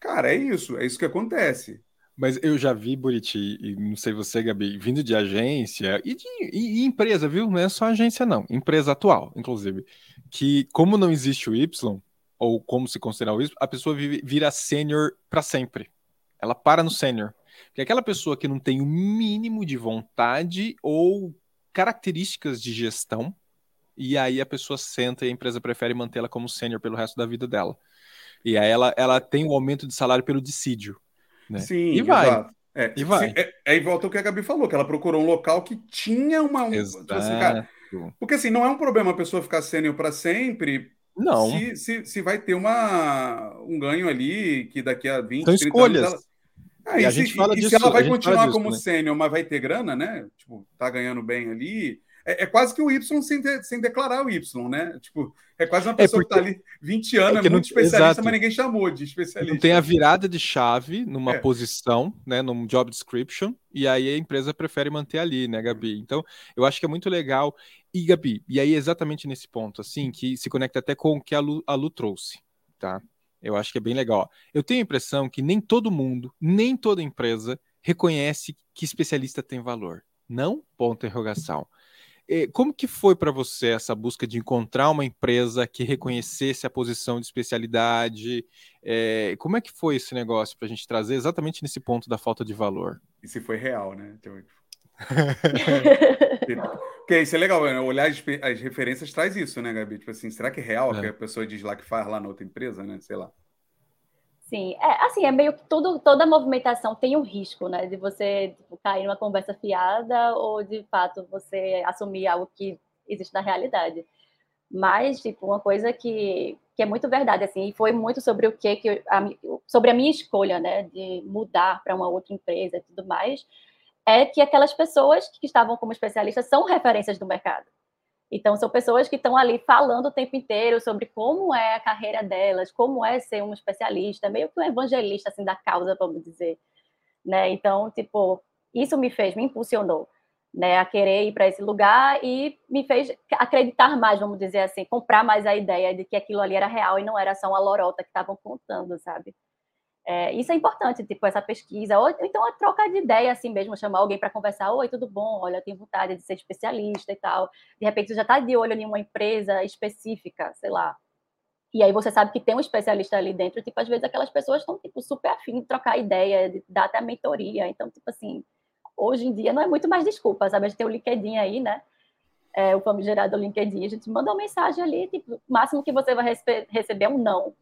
cara, é isso, é isso que acontece. Mas eu já vi, Buriti, e não sei você, Gabi, vindo de agência e de e, empresa, viu? Não é só agência, não. Empresa atual, inclusive. Que, como não existe o Y, ou como se considerar o Y, a pessoa vira sênior para sempre. Ela para no sênior. Porque aquela pessoa que não tem o mínimo de vontade ou características de gestão, e aí a pessoa senta e a empresa prefere mantê-la como sênior pelo resto da vida dela. E aí ela, ela tem o um aumento de salário pelo dissídio. Né? Sim, e vai. É, e vai. É, é, volta o que a Gabi falou, que ela procurou um local que tinha uma. Exato. Tipo assim, cara, porque assim, não é um problema a pessoa ficar sênior para sempre. Não. Se, se, se vai ter uma, um ganho ali que daqui a 20, São 30 escolhas. anos. Ela, ah, e, e, a gente se, fala e disso, se ela vai continuar disso, como né? sênior, mas vai ter grana, né? Tipo, tá ganhando bem ali. É, é, quase que o Y sem, de, sem declarar o Y, né? Tipo, é quase uma é pessoa é porque... que tá ali 20 anos, é, é muito não... especialista, Exato. mas ninguém chamou de especialista. Não tem a virada de chave numa é. posição, né? Num job description, e aí a empresa prefere manter ali, né, Gabi? Então, eu acho que é muito legal. E, Gabi, e aí exatamente nesse ponto, assim, que se conecta até com o que a Lu, a Lu trouxe, tá? Eu acho que é bem legal. Eu tenho a impressão que nem todo mundo, nem toda empresa reconhece que especialista tem valor. Não? Ponto interrogação. Como que foi para você essa busca de encontrar uma empresa que reconhecesse a posição de especialidade? É, como é que foi esse negócio para a gente trazer exatamente nesse ponto da falta de valor? E se foi real, né? Porque isso é legal, né? olhar as, as, referências traz isso, né, Gabi? Tipo assim, será que é real é. que a pessoa diz lá que faz lá na outra empresa, né? Sei lá. Sim, é assim, é meio que tudo, toda movimentação tem um risco, né? De você tipo, cair numa conversa fiada ou de fato você assumir algo que existe na realidade. Mas, tipo, uma coisa que, que é muito verdade, assim, e foi muito sobre o que, que a, sobre a minha escolha, né, de mudar para uma outra empresa e tudo mais, é que aquelas pessoas que estavam como especialistas são referências do mercado. Então, são pessoas que estão ali falando o tempo inteiro sobre como é a carreira delas, como é ser um especialista, meio que um evangelista, assim, da causa, vamos dizer. Né? Então, tipo, isso me fez, me impulsionou né, a querer ir para esse lugar e me fez acreditar mais, vamos dizer assim, comprar mais a ideia de que aquilo ali era real e não era só uma lorota que estavam contando, sabe? É, isso é importante, tipo, essa pesquisa, ou então a troca de ideia, assim mesmo, chamar alguém para conversar, oi, tudo bom, olha, eu tenho vontade de ser especialista e tal, de repente você já está de olho em uma empresa específica, sei lá, e aí você sabe que tem um especialista ali dentro, tipo, às vezes aquelas pessoas estão, tipo, super afim de trocar ideia, de dar até mentoria, então, tipo assim, hoje em dia não é muito mais desculpa, sabe? A gente tem o LinkedIn aí, né? É, o famigerado LinkedIn, a gente manda uma mensagem ali, tipo, o máximo que você vai receber é um não.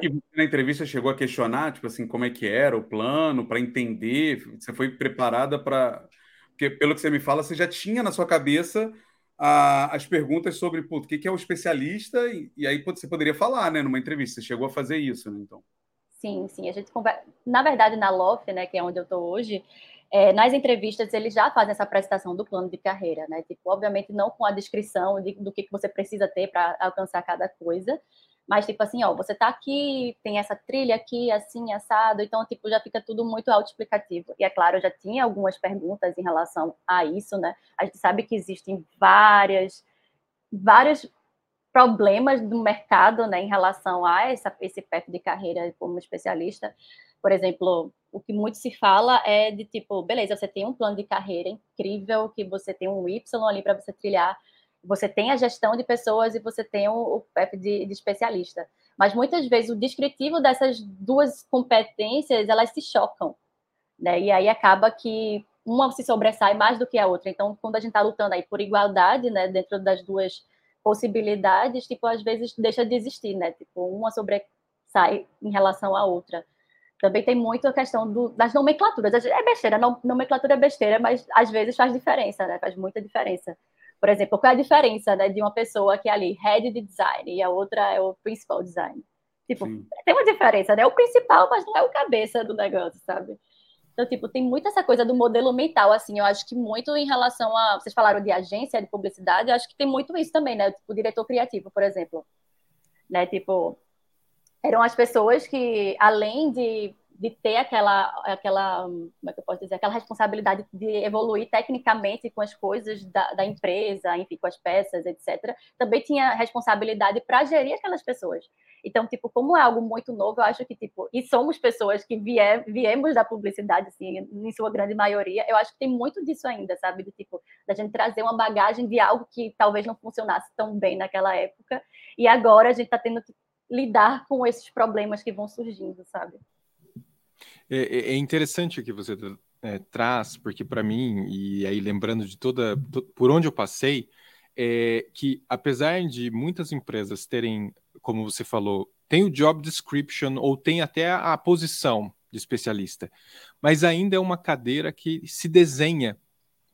E você na entrevista chegou a questionar, tipo assim, como é que era o plano, para entender? Você foi preparada para. Porque, pelo que você me fala, você já tinha na sua cabeça a, as perguntas sobre o que, que é o especialista, e, e, aí você poderia falar, né, numa entrevista. Você chegou a fazer isso, né? Então. Sim, sim. A gente conversa. Na verdade, na LOF, né, que é onde eu estou hoje, é, nas entrevistas eles já fazem essa apresentação do plano de carreira, né? Tipo, obviamente não com a descrição de, do que, que você precisa ter para alcançar cada coisa, mas tipo assim, ó, você tá aqui, tem essa trilha aqui, assim, assado, então tipo já fica tudo muito autoexplicativo. E é claro, eu já tinha algumas perguntas em relação a isso, né? A gente sabe que existem várias vários problemas do mercado, né, em relação a essa, esse path de carreira como especialista. Por exemplo, o que muito se fala é de tipo, beleza, você tem um plano de carreira incrível, que você tem um Y ali para você trilhar, você tem a gestão de pessoas e você tem o, o PEP de, de, especialista. Mas muitas vezes o descritivo dessas duas competências, elas se chocam, né? E aí acaba que uma se sobressai mais do que a outra. Então, quando a gente está lutando aí por igualdade, né, dentro das duas possibilidades, tipo, às vezes deixa de existir, né? Tipo, uma sobressai em relação à outra. Também tem muito a questão do, das nomenclaturas. É besteira, nomenclatura é besteira, mas às vezes faz diferença, né? Faz muita diferença. Por exemplo, qual é a diferença né, de uma pessoa que é ali, head de design, e a outra é o principal design? Tipo, Sim. tem uma diferença, né? É o principal, mas não é o cabeça do negócio, sabe? Então, tipo, tem muito essa coisa do modelo mental, assim, eu acho que muito em relação a. Vocês falaram de agência de publicidade, eu acho que tem muito isso também, né? Tipo, o diretor criativo, por exemplo. Né? Tipo, eram as pessoas que, além de, de ter aquela, aquela, como é que eu posso dizer, aquela responsabilidade de evoluir tecnicamente com as coisas da, da empresa, enfim, com as peças, etc., também tinha responsabilidade para gerir aquelas pessoas. Então, tipo, como é algo muito novo, eu acho que, tipo, e somos pessoas que viemos da publicidade, assim, em sua grande maioria, eu acho que tem muito disso ainda, sabe? Do tipo, da gente trazer uma bagagem de algo que talvez não funcionasse tão bem naquela época, e agora a gente está tendo que lidar com esses problemas que vão surgindo, sabe? É, é, é interessante o que você é, traz, porque para mim, e aí lembrando de toda, por onde eu passei, é que apesar de muitas empresas terem, como você falou, tem o job description ou tem até a, posição de especialista, mas ainda é uma cadeira que se desenha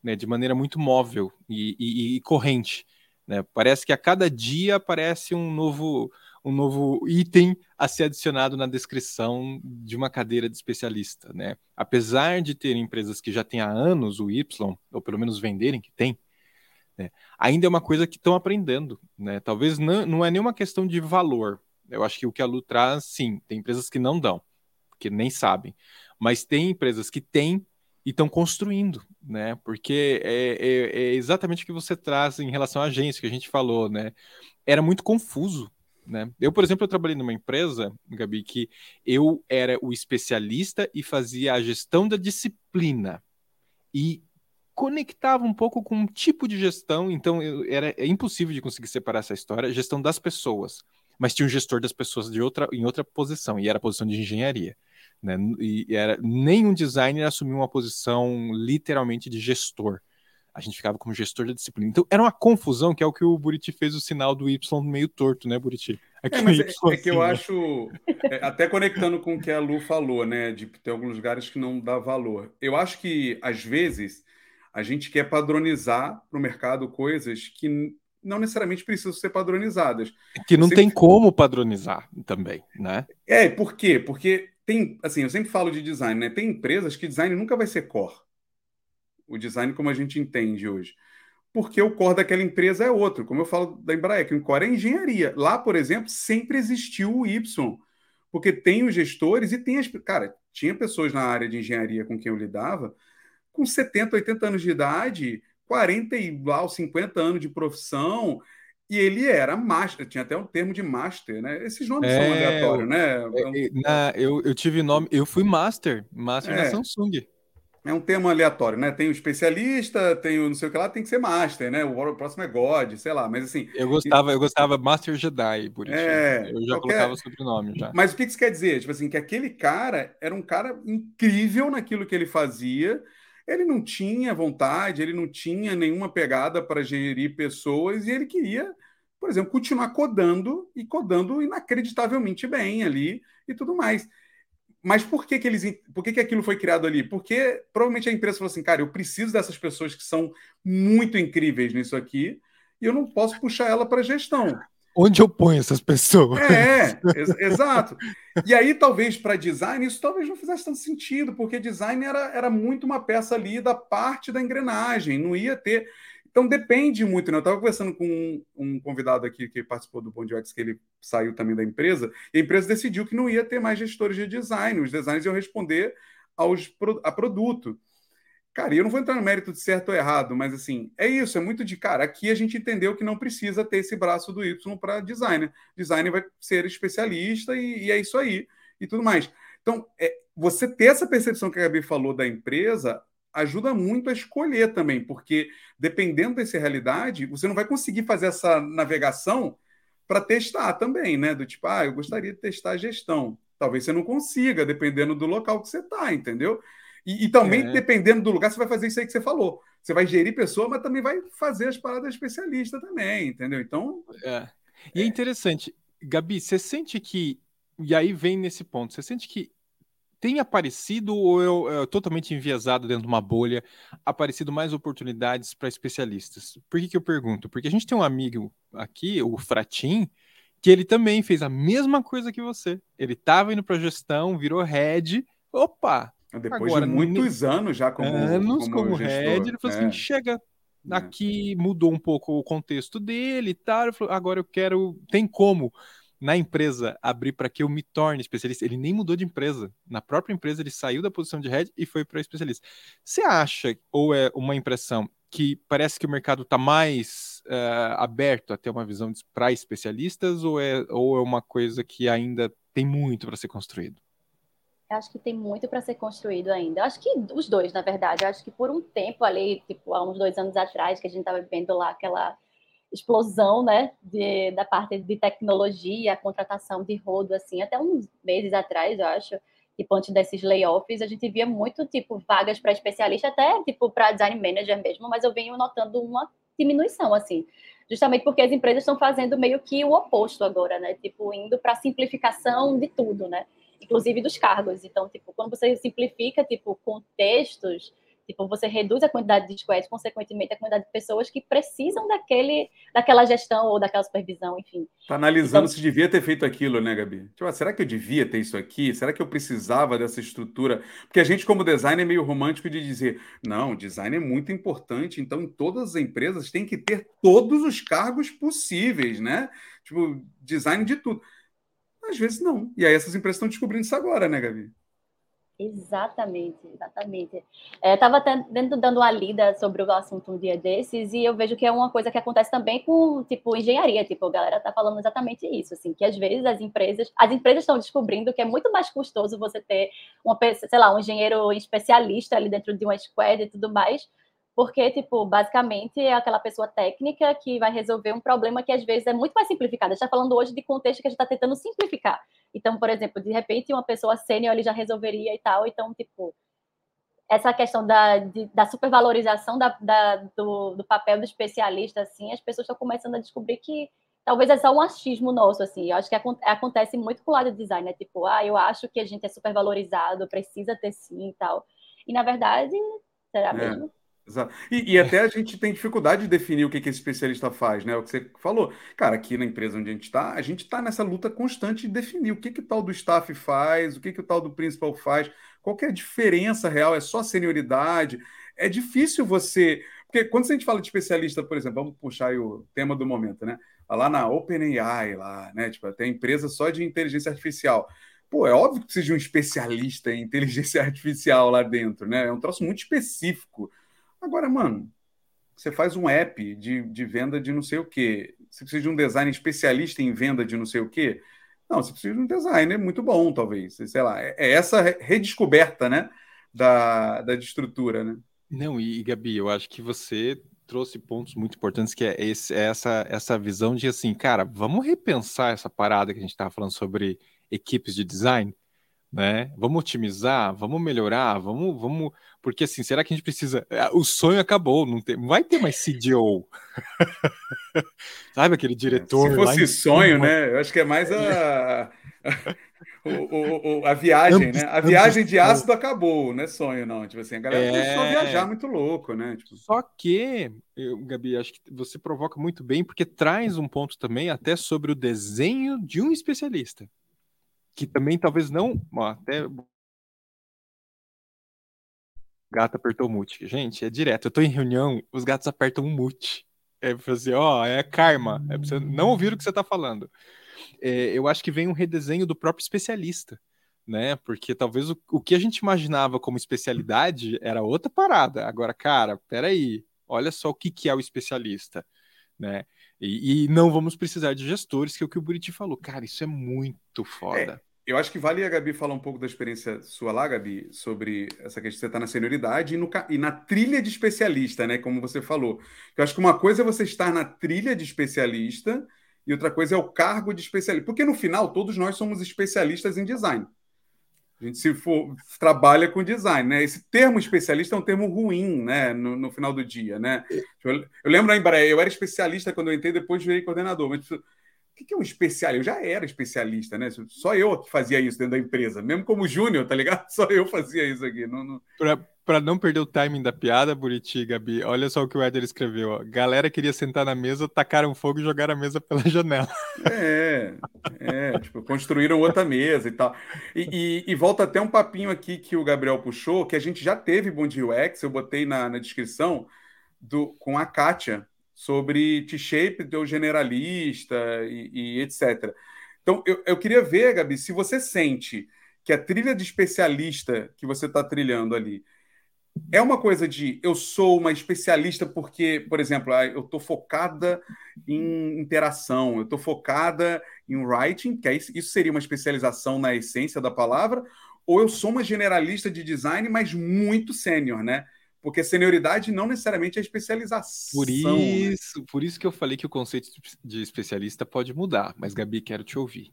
né, de maneira muito móvel e, e, e corrente. Né? Parece que a cada dia aparece um novo um novo item a ser adicionado na descrição de uma cadeira de especialista, né? Apesar de ter empresas que já têm há anos o Y, ou pelo menos venderem que tem, né? ainda é uma coisa que estão aprendendo, né? Talvez não, não é nenhuma questão de valor. Eu acho que o que a Lu traz, sim, tem empresas que não dão, que nem sabem, mas tem empresas que têm e estão construindo, né? Porque é, é, é, exatamente o que você traz em relação à agência que a gente falou, né? Era muito confuso né? Eu, por exemplo, eu trabalhei numa empresa, Gabi, que eu era o especialista e fazia a gestão da disciplina e conectava um pouco com um tipo de gestão, então eu, era é impossível de conseguir separar essa história, gestão das pessoas. mas tinha um gestor das pessoas de outra, em outra posição, e era a posição de engenharia. Né? E era, nenhum designer assumiu uma posição literalmente de gestor. A gente ficava como gestor da disciplina. Então era uma confusão, que é o que o Buriti fez o sinal do Y meio torto, né, Buriti? É, mas é, é, que eu assim, né? acho, é, até conectando com o que a Lu falou, né, de ter alguns lugares que não dá valor. Eu acho que, às vezes, a gente quer padronizar para o mercado coisas que não necessariamente precisam ser padronizadas. Que não sempre... tem como padronizar também, né? É, por quê? Porque tem, assim, eu sempre falo de design, né? Tem empresas que design nunca vai ser core. O design como a gente entende hoje. Porque o core daquela empresa é outro. Como eu falo da Embraer, que o core é engenharia. Lá, por exemplo, sempre existiu o Y. Porque tem os gestores e tem as. Cara, tinha pessoas na área de engenharia com quem eu lidava com 70, 80 anos de idade, 40 e lá, 50 anos de profissão, e ele era master, tinha até um termo de master, né? Esses nomes é, são aleatórios, né? É, é na, eu, eu tive nome, eu fui master, master é, da Samsung. É um termo aleatório, né? Tem o especialista, tem o não sei o que lá, tem que ser master, né? O próximo é God, sei lá, mas assim. Eu gostava, eu gostava Master Jedi, por isso. É, eu já qualquer... colocava sobrenome já. Mas o que isso quer dizer? Tipo assim, que aquele cara era um cara incrível naquilo que ele fazia ele não tinha vontade, ele não tinha nenhuma pegada para gerir pessoas e ele queria, por exemplo, continuar codando e codando inacreditavelmente bem ali e tudo mais. Mas por que, que eles, por que, que aquilo foi criado ali? Porque provavelmente a empresa falou assim, cara, eu preciso dessas pessoas que são muito incríveis nisso aqui e eu não posso puxar ela para gestão. Onde eu ponho essas pessoas? É, ex exato. E aí, talvez, para design, isso talvez não fizesse tanto sentido, porque design era, era muito uma peça ali da parte da engrenagem, não ia ter. Então depende muito, né? Eu estava conversando com um, um, convidado aqui que participou do Bond UX, que ele saiu também da empresa, e a empresa decidiu que não ia ter mais gestores de design, os designers iam responder aos, a produto. Cara, eu não vou entrar no mérito de certo ou errado, mas assim, é isso, é muito de cara. Aqui a gente entendeu que não precisa ter esse braço do Y para designer. Designer vai ser especialista e, e, é isso aí, e tudo mais. Então, é, você ter essa percepção que a Gabi falou da empresa ajuda muito a escolher também, porque dependendo dessa realidade, você não vai conseguir fazer essa navegação para testar também, né? Do tipo, ah, eu gostaria de testar a gestão. Talvez você não consiga, dependendo do local que você está, entendeu? E, e também, é. dependendo do lugar, você vai fazer isso aí que você falou. Você vai gerir pessoa, mas também vai fazer as paradas especialistas também, entendeu? Então. É. E é, é interessante, Gabi, você sente que. E aí vem nesse ponto, você sente que tem aparecido, ou eu, eu totalmente enviesado dentro de uma bolha, aparecido mais oportunidades para especialistas? Por que, que eu pergunto? Porque a gente tem um amigo aqui, o Fratim, que ele também fez a mesma coisa que você. Ele estava indo para gestão, virou head. Opa, depois Agora, de muitos anos já como anos como, como head, ele falou assim, é. assim, chega é. aqui, mudou um pouco o contexto dele e tal, ele falou, agora eu quero, tem como na empresa abrir para que eu me torne especialista. Ele nem mudou de empresa. Na própria empresa ele saiu da posição de head e foi para especialista. Você acha, ou é uma impressão, que parece que o mercado está mais uh, aberto a ter uma visão para especialistas ou é, ou é uma coisa que ainda tem muito para ser construído? Eu acho que tem muito para ser construído ainda. Eu acho que os dois, na verdade. Eu acho que por um tempo ali, tipo, há uns dois anos atrás, que a gente estava vendo lá aquela explosão, né, de, da parte de tecnologia, contratação de rodo, assim, até uns meses atrás, eu acho, tipo, antes desses layoffs, a gente via muito, tipo, vagas para especialista, até, tipo, para design manager mesmo, mas eu venho notando uma diminuição, assim, justamente porque as empresas estão fazendo meio que o oposto agora, né, tipo, indo para simplificação de tudo, né, inclusive dos cargos. Então, tipo, quando você simplifica, tipo, contextos, tipo, você reduz a quantidade de squads, consequentemente a quantidade de pessoas que precisam daquele, daquela gestão ou daquela supervisão, enfim. Tá analisando então, se devia ter feito aquilo, né, Gabi? Tipo, ah, será que eu devia ter isso aqui? Será que eu precisava dessa estrutura? Porque a gente, como designer, é meio romântico de dizer, não, design é muito importante, então em todas as empresas tem que ter todos os cargos possíveis, né? Tipo, design de tudo. Às vezes não. E aí essas empresas estão descobrindo isso agora, né, Gabi? Exatamente, exatamente. Estava é, dando uma lida sobre o assunto um dia desses e eu vejo que é uma coisa que acontece também com, tipo, engenharia. Tipo, a galera está falando exatamente isso, assim, que às vezes as empresas, as empresas estão descobrindo que é muito mais custoso você ter uma, sei lá, um engenheiro especialista ali dentro de uma squad e tudo mais, porque, tipo, basicamente é aquela pessoa técnica que vai resolver um problema que às vezes é muito mais simplificado. A gente está falando hoje de contexto que a gente está tentando simplificar. Então, por exemplo, de repente uma pessoa sênior ele já resolveria e tal. Então, tipo, essa questão da, de, da supervalorização da, da, do, do papel do especialista, assim, as pessoas estão começando a descobrir que talvez é só um achismo nosso, assim. Eu acho que acontece muito com o lado do design, né? Tipo, ah, eu acho que a gente é supervalorizado, precisa ter sim e tal. E, na verdade, será é. Exato. E, e, até a gente tem dificuldade de definir o que, que esse especialista faz, né? O que você falou. Cara, aqui na empresa onde a gente está, a gente está nessa luta constante de definir o que, que o tal do staff faz, o que, que o tal do principal faz, qual que é a diferença real, é só senioridade. É difícil você. Porque quando a gente fala de especialista, por exemplo, vamos puxar o tema do momento, né? Lá na OpenAI, lá, né? Tipo, tem empresa só de inteligência artificial. Pô, é óbvio que precisa de um especialista em inteligência artificial lá dentro, né? É um troço muito específico. Agora, mano, você faz um app de, de venda de não sei o quê. Você precisa de um design especialista em venda de não sei o quê. Não, você precisa de um designer muito bom, talvez. Sei lá, é, é essa redescoberta, né, da, da estrutura, né? Não, e Gabi, eu acho que você trouxe pontos muito importantes, que é, esse, é essa, essa visão de assim, cara, vamos repensar essa parada que a gente estava falando sobre equipes de design né? Vamos otimizar, vamos melhorar, vamos, vamos, porque assim, será que a gente precisa? É, o sonho acabou, não tem, vai ter mais CDO. Sabe aquele diretor? Se fosse sonho, cima. né? Eu acho que é mais a, o, o, a viagem, né? A viagem de ácido acabou, não é sonho, não. Tipo assim, a galera é... a viajar muito louco, né? Tipo... Só que, eu, Gabi, acho que você provoca muito bem, porque traz um ponto também até sobre o desenho de um especialista que também talvez não. Ó, até. Gato apertou mute. Gente, é direto. Eu tô em reunião, os gatos apertam o mute. É pra assim, ó, é karma. É pra você não ouvir o que você tá falando. É, eu acho que vem um redesenho do próprio especialista, né? Porque talvez o, o que a gente imaginava como especialidade era outra parada. Agora, cara, peraí, olha só o que, que é o especialista, né? E, e, não vamos precisar de gestores, que é o que o Buriti falou. Cara, isso é muito foda. É, eu acho que vale a Gabi falar um pouco da experiência sua lá, Gabi, sobre essa questão de você estar tá na senioridade e, no, e, na trilha de especialista, né? Como você falou. Eu acho que uma coisa é você estar na trilha de especialista e outra coisa é o cargo de especialista. Porque no final, todos nós somos especialistas em design. A gente se for, trabalha com design, né? Esse termo especialista é um termo ruim, né? No, no final do dia, né? Eu, eu lembro Embraer, eu era especialista quando eu entrei, depois virei coordenador, mas o que é um especialista? Eu já era especialista, né? Só eu que fazia isso dentro da empresa, mesmo como júnior, tá ligado? Só eu fazia isso aqui. Não, não... Para não perder o timing da piada, Buriti, Gabi, olha só o que o Éder escreveu. Ó. Galera queria sentar na mesa, tacaram fogo e jogaram a mesa pela janela. É, é, tipo, construíram outra mesa e tal. E, e, e, volta até um papinho aqui que o Gabriel puxou, que a gente já teve Bom Dia UX, eu botei na, na descrição, do, com a Kátia, sobre T-shape do generalista e, e, etc. Então, eu, eu queria ver, Gabi, se você sente que a trilha de especialista que você está trilhando ali é uma coisa de eu sou uma especialista porque, por exemplo, eu estou focada em interação, eu estou focada em writing, que isso seria uma especialização na essência da palavra, ou eu sou uma generalista de design, mas muito sênior, né? Porque senioridade não necessariamente é especialização. Por isso, né? por isso que eu falei que o conceito de especialista pode mudar. Mas, Gabi, quero te ouvir.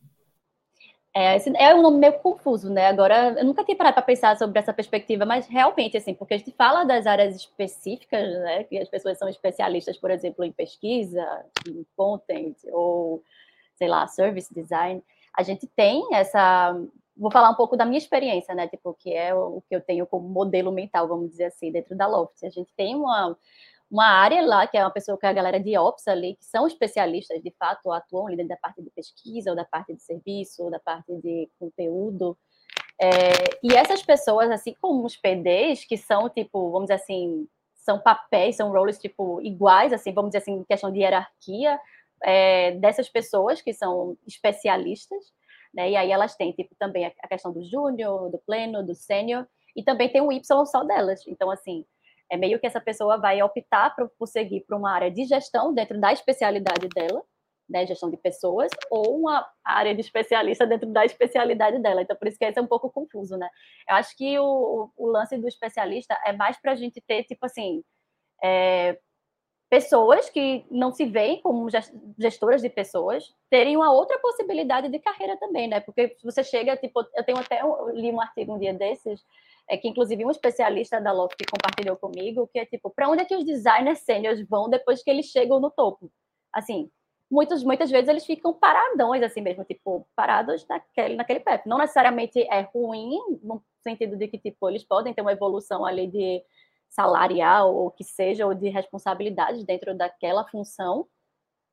É, é um nome meio confuso, né? Agora, eu nunca tinha parado para pensar sobre essa perspectiva, mas realmente, assim, porque a gente fala das áreas específicas, né? Que as pessoas são especialistas, por exemplo, em pesquisa, em content, ou, sei lá, service design. A gente tem essa vou falar um pouco da minha experiência, né? Tipo, que é o que eu tenho como modelo mental, vamos dizer assim, dentro da Loft. A gente tem uma, uma área lá, que é uma pessoa que é a galera de Ops ali, que são especialistas, de fato, atuam ali da parte de pesquisa, ou da parte de serviço, ou da parte de conteúdo. É, e essas pessoas, assim como os PDs, que são, tipo, vamos dizer assim, são papéis, são roles, tipo, iguais, assim, vamos dizer assim, em questão de hierarquia, é, dessas pessoas que são especialistas, né? E aí elas têm tipo também a questão do júnior, do pleno, do sênior e também tem um Y só delas. Então assim, é meio que essa pessoa vai optar por, por seguir para uma área de gestão dentro da especialidade dela, né, gestão de pessoas, ou uma área de especialista dentro da especialidade dela. Então, por isso que é um pouco confuso, né? Eu acho que o, o lance do especialista é mais para a gente ter, tipo assim, é, pessoas que não se veem como gestoras de pessoas terem uma outra possibilidade de carreira também, né? Porque você chega, tipo, eu tenho até eu li um artigo um dia desses, é que inclusive um especialista da Loft compartilhou comigo, que é tipo, para onde é que os designers sêniores vão depois que eles chegam no topo? Assim, muitos, muitas vezes eles ficam paradões, assim mesmo, tipo, parados naquele, naquele pé. Não necessariamente é ruim, no sentido de que, tipo, eles podem ter uma evolução ali de salarial, ou que seja, ou de responsabilidades dentro daquela função,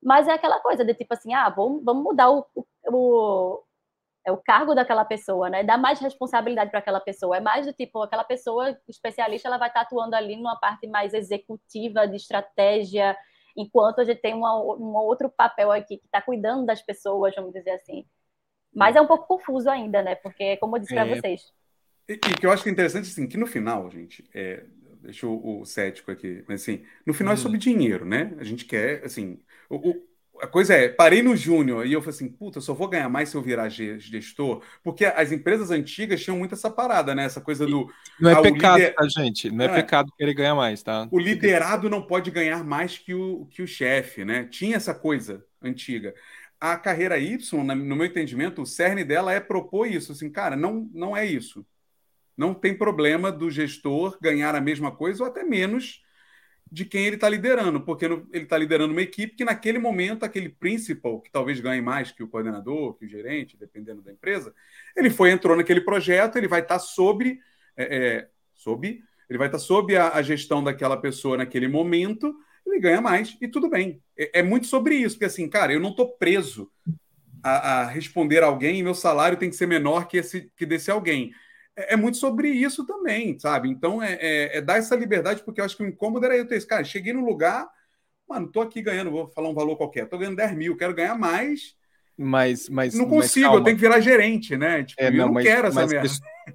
mas é aquela coisa de tipo assim, ah, vamos, vamos mudar o, o, o, é o cargo daquela pessoa, né? Dar mais responsabilidade para aquela pessoa. É mais do tipo, aquela pessoa especialista, ela vai estar atuando ali numa parte mais executiva, de estratégia, enquanto a gente tem uma, um outro papel aqui que está cuidando das pessoas, vamos dizer assim. Mas é um pouco confuso ainda, né? Porque, como eu disse para é... vocês. E, que eu acho que é interessante, assim, que no final, gente, é, deixa o, o cético aqui, mas assim, no final hum. é sobre dinheiro, né? A gente quer, assim, o, o, a coisa é, parei no júnior e eu falei assim, puta, só vou ganhar mais se eu virar gestor, porque as empresas antigas tinham muito essa parada, né? Essa coisa do... Não é ah, pecado, lider... tá, gente? Não é, é pecado querer ganhar mais, tá? O liderado não pode ganhar mais que o, que o chefe, né? Tinha essa coisa antiga. A carreira Y, no meu entendimento, o cerne dela é propor isso, assim, cara, não, não é isso. Não tem problema do gestor ganhar a mesma coisa ou até menos de quem ele está liderando, porque ele está liderando uma equipe que, naquele momento, aquele principal, que talvez ganhe mais que o coordenador, que o gerente, dependendo da empresa, ele foi, entrou naquele projeto, ele vai estar tá sobre, é, é, sob, ele vai estar tá sob a, a, gestão daquela pessoa naquele momento, ele ganha mais, e tudo bem. É, é muito sobre isso, porque assim, cara, eu não estou preso a, a responder alguém e meu salário tem que ser menor que, esse, que desse alguém é, é, muito sobre isso também, sabe? Então é, é, é, dar essa liberdade, porque eu acho que o incômodo era eu ter esse cara. Cheguei no lugar, mano, tô aqui ganhando, vou falar um valor qualquer, tô ganhando 10 mil, quero ganhar mais. Mas, mas não consigo, mas eu tenho que virar gerente, né? Tipo, é, não, eu não mas, quero essa mas, merda.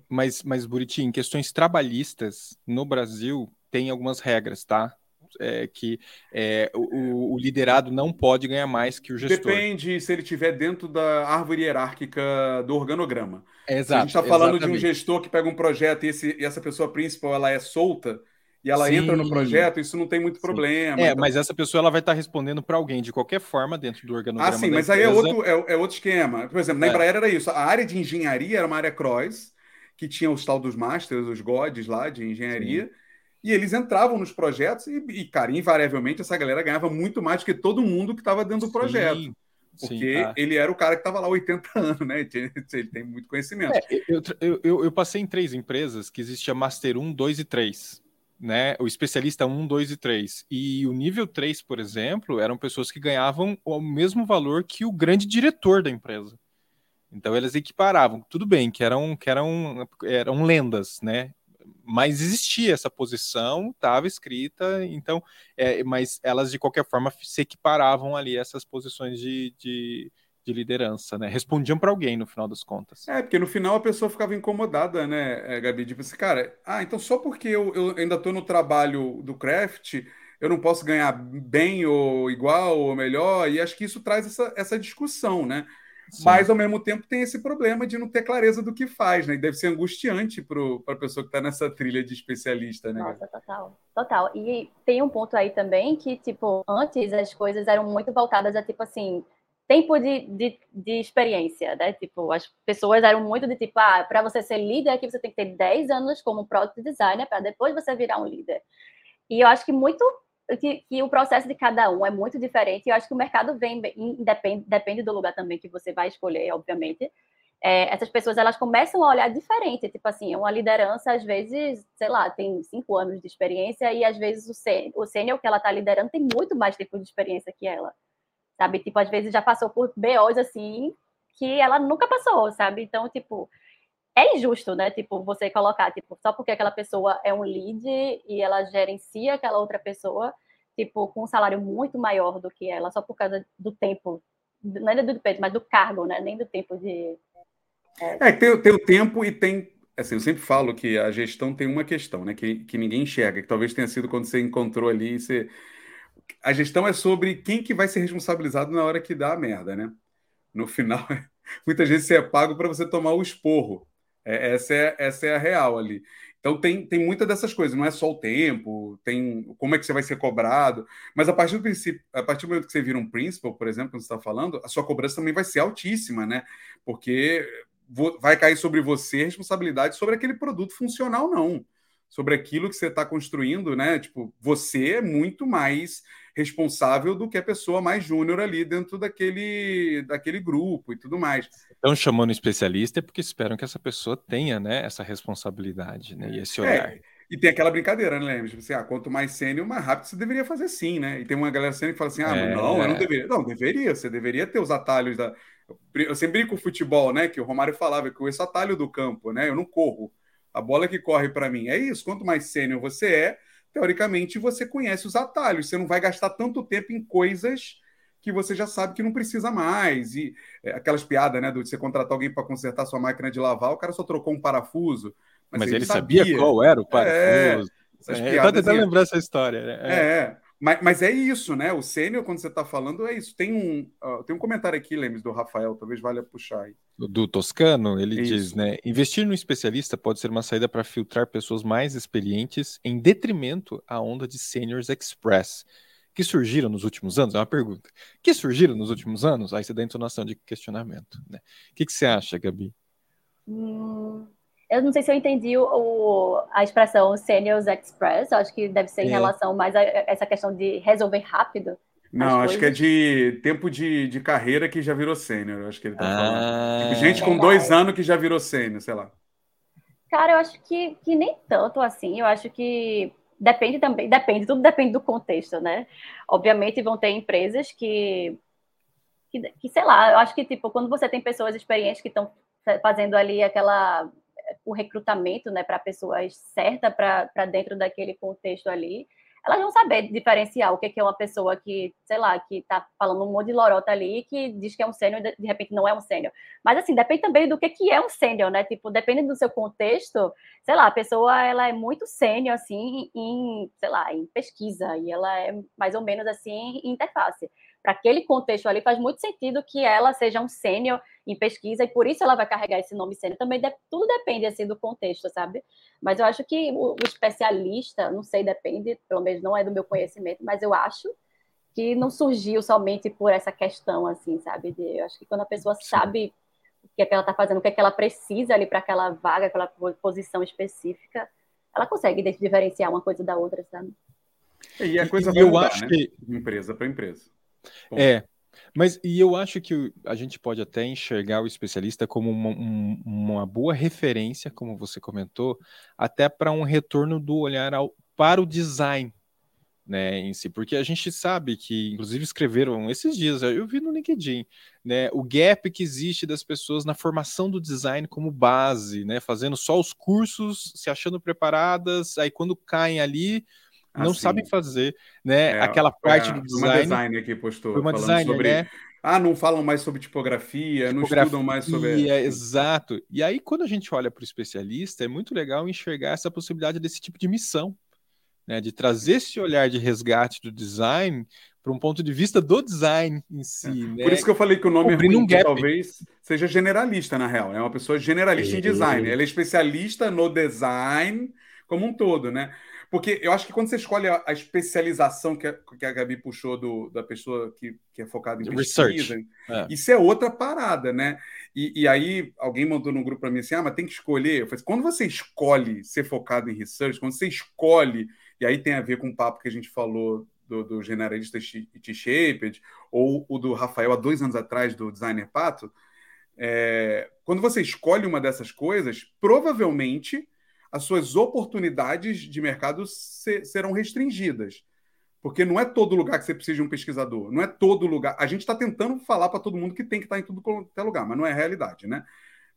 Mas, mas, Buriti, em questões trabalhistas, no Brasil, tem algumas regras, tá? É, que é, o, o, liderado não pode ganhar mais que o gestor. Depende se ele estiver dentro da árvore hierárquica do organograma. Exato, se a gente está falando exatamente. de um gestor que pega um projeto e, esse, e, essa pessoa principal ela é solta e ela Sim. entra no projeto, isso não tem muito problema. É, então... mas essa pessoa ela vai estar tá respondendo para alguém de qualquer forma dentro do organograma. Ah, sim, mas aí é outro, é, é, outro esquema. Por exemplo, na é. Embraer era isso. A área de engenharia era uma área cross, que tinha os tal dos masters, os gods lá de engenharia. Sim e eles entravam nos projetos e, e, cara, invariavelmente essa galera ganhava muito mais do que todo mundo que estava dentro do projeto. Sim, porque sim, tá. ele era o cara que estava lá 80 anos, né? Ele tem muito conhecimento. É, eu, eu, eu, passei em três empresas que existia Master 1, 2 e 3. Né, o especialista 1, 2 e 3. E o nível 3, por exemplo, eram pessoas que ganhavam o mesmo valor que o grande diretor da empresa. Então eles equiparavam, tudo bem, que eram, que eram, eram lendas, né? Mas existia essa posição, estava escrita, então, é, mas elas de qualquer forma se equiparavam ali essas posições de, de, de liderança, né? Respondiam para alguém no final das contas. É, porque no final a pessoa ficava incomodada, né, é, Gabi? Tipo assim, cara, ah, então só porque eu, eu ainda estou no trabalho do craft, eu não posso ganhar bem ou igual ou melhor, e acho que isso traz essa, essa discussão, né? Sim. Mas, ao mesmo tempo, tem esse problema de não ter clareza do que faz, né? E deve ser angustiante para a pessoa que está nessa trilha de especialista, né? Nossa, total. Total. E tem um ponto aí também que, tipo, antes as coisas eram muito voltadas a, tipo assim, tempo de, de, de experiência, né? Tipo, as pessoas eram muito de tipo, ah, para você ser líder aqui você tem que ter 10 anos como product designer para depois você virar um líder. E eu acho que muito que, que, o processo de cada um é muito diferente. Eu acho que o mercado vem, depende, depende do lugar também que você vai escolher, obviamente. É, essas pessoas elas começam a olhar diferente, tipo assim, uma liderança às vezes, sei lá, tem cinco anos de experiência e às vezes o sênior que ela está liderando tem muito mais tempo de experiência que ela, sabe? Tipo, às vezes já passou por BOs assim que ela nunca passou, sabe? Então, tipo, é injusto, né? Tipo, você colocar, tipo, só porque aquela pessoa é um lead e ela gerencia aquela outra pessoa, tipo, com um salário muito maior do que ela, só por causa do tempo, não é do peso, mas do cargo, né? Nem do tempo de. É, é tem, tem o tempo e tem. Assim, eu sempre falo que a gestão tem uma questão, né? Que, que ninguém enxerga, que talvez tenha sido quando você encontrou ali você. A gestão é sobre quem que vai ser responsabilizado na hora que dá a merda, né? No final, muitas vezes você é pago para você tomar o esporro. É, essa, é, essa é a real ali. Então tem, tem muita dessas coisas, não é só o tempo, tem como é que você vai ser cobrado, mas a partir do princípio, a partir do momento que você vira um principal, por exemplo, quando você está falando, a sua cobrança também vai ser altíssima, né? Porque vai cair sobre você a responsabilidade sobre aquele produto funcional, não. Sobre aquilo que você está construindo, né? Tipo, você é muito mais responsável do que a pessoa mais júnior ali dentro daquele, daquele grupo e tudo mais. Estão chamando especialista é porque esperam que essa pessoa tenha né, essa responsabilidade né, e esse é, olhar. É, e tem aquela brincadeira, né? Tipo assim, ah, quanto mais sênior, mais rápido você deveria fazer sim, né? E tem uma galera sênior que fala assim, ah, é... não, eu não deveria. Não, deveria, você deveria ter os atalhos da... Eu sempre brinco com o futebol, né? Que o Romário falava que esse atalho do campo, né? Eu não corro. A bola que corre para mim. É isso, quanto mais sênior você é, teoricamente você conhece os atalhos, você não vai gastar tanto tempo em coisas que você já sabe que não precisa mais. E é, aquelas piadas, né, de você contratar alguém para consertar sua máquina de lavar, o cara só trocou um parafuso. Mas, mas ele, sabia. sabia. qual era o parafuso. É, é, eu tô tentando lembrar essa história. Né? É, é. Mas, mas é isso, né? O sênior, quando você está falando, é isso. Tem um, uh, tem um comentário aqui, Lemes, do Rafael, talvez valha puxar aí. Do Toscano, ele isso. diz, né? Investir no especialista pode ser uma saída para filtrar pessoas mais experientes em detrimento à onda de Seniors Express, que surgiram nos últimos anos. É uma pergunta. Que surgiram nos últimos anos? Aí você dá entonação de questionamento. Né? O que, que você acha, Gabi? Hum, eu não sei se eu entendi o, a expressão Seniors Express, acho que deve ser em é. relação mais a essa questão de resolver rápido. Não, acho que é de tempo de, de carreira que já virou sênior, acho que ele tá ah, falando. Tipo, gente com dois anos que já virou sênior, sei lá. Cara, eu acho que, que nem tanto assim, eu acho que depende também, depende, tudo depende do contexto, né? Obviamente vão ter empresas que, que, que sei lá, eu acho que tipo, quando você tem pessoas experientes que estão fazendo ali aquela o recrutamento né, para pessoas certas para dentro daquele contexto ali, elas vão saber diferenciar o que é uma pessoa que, sei lá, que está falando um monte de lorota ali que diz que é um sênior de repente não é um sênior. Mas assim, depende também do que, que é um sênior, né? Tipo, depende do seu contexto, sei lá, a pessoa ela é muito sênior assim em, sei lá, em pesquisa e ela é mais ou menos assim em interface para aquele contexto ali, faz muito sentido que ela seja um sênior em pesquisa e por isso ela vai carregar esse nome sênior. Também de, tudo depende assim do contexto, sabe? Mas eu acho que o, o, especialista, não sei, depende, pelo menos não é do meu conhecimento, mas eu acho que não surgiu somente por essa questão, assim, sabe? De, eu acho que quando a pessoa sabe o que, é que ela está fazendo, o que, é que ela precisa ali para aquela vaga, aquela posição específica, ela consegue diferenciar uma coisa da outra, sabe? E a coisa e, vai eu mudar, acho né? que empresa para empresa. Bom. É, mas e eu acho que a gente pode até enxergar o especialista como uma, um, uma boa referência, como você comentou, até para um retorno do olhar ao, para o design né, em si, porque a gente sabe que, inclusive, escreveram esses dias, eu vi no LinkedIn, né, o gap que existe das pessoas na formação do design como base, né, fazendo só os cursos, se achando preparadas, aí quando caem ali, não assim, sabem fazer, né? É, Aquela parte é, do design. Uma designer que postou uma falando sobre. Né? Ah, não falam mais sobre tipografia, tipografia, não estudam mais sobre. Exato. E aí, quando a gente olha para o especialista, é muito legal enxergar essa possibilidade desse tipo de missão, né? De trazer esse olhar de resgate do design para um ponto de vista do design em si. É. Né? Por isso que eu falei que o nome é ruim, um talvez seja generalista, na real. É uma pessoa generalista é. em design. Ela é especialista no design como um todo, né? Porque eu acho que quando você escolhe a, a especialização que a, que a Gabi puxou do, da pessoa que, que é focada em pesquisa, é. isso é outra parada, né? E, e aí alguém mandou num grupo para mim assim: ah, mas tem que escolher. Eu falei, quando você escolhe ser focado em research, quando você escolhe, e aí tem a ver com o papo que a gente falou do, do generalista T-Shaped, ou o do Rafael há dois anos atrás, do designer Pato, é, quando você escolhe uma dessas coisas, provavelmente as suas oportunidades de mercado ser, serão restringidas. Porque não é todo lugar que você precisa de um pesquisador, não é todo lugar. A gente está tentando falar para todo mundo que tem que estar tá em tudo é lugar, mas não é a realidade, né?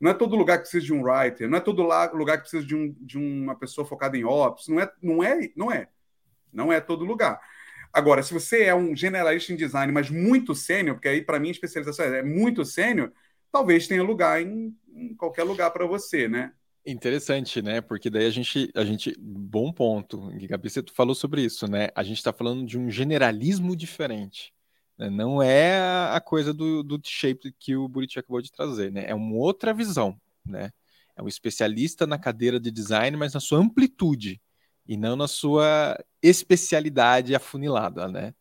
Não é todo lugar que precisa de um writer, não é todo lugar que precisa de, um, de uma pessoa focada em ops, não é, não é, não é. Não é todo lugar. Agora, se você é um generalista em design, mas muito sênior, porque aí para mim a especialização é muito sênior, talvez tenha lugar em, em qualquer lugar para você, né? Interessante, né? Porque daí a gente, a gente, bom ponto, Gabi, você falou sobre isso, né? A gente está falando de um generalismo diferente. Né? Não é a coisa do, do shape que o Buriti acabou de trazer, né? É uma outra visão, né? É um especialista na cadeira de design, mas na sua amplitude e não na sua especialidade afunilada, né?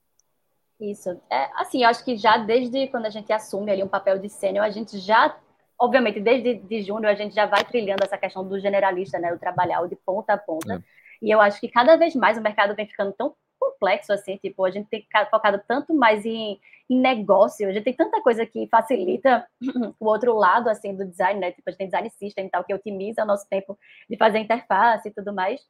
Isso. É, assim, eu acho que já desde quando a gente assume ali um papel de sênior, a gente já, obviamente, desde de júnior, a gente já vai trilhando essa questão do generalista, né? O trabalhar o de ponta a ponta. É. E eu acho que cada vez mais o mercado vem ficando tão complexo, assim, tipo, a gente tem focado tanto mais em, em negócio, a gente tem tanta coisa que facilita o outro lado, assim, do design, né? Tipo, a gente tem design system e tal, que otimiza o nosso tempo de fazer interface e tudo mais.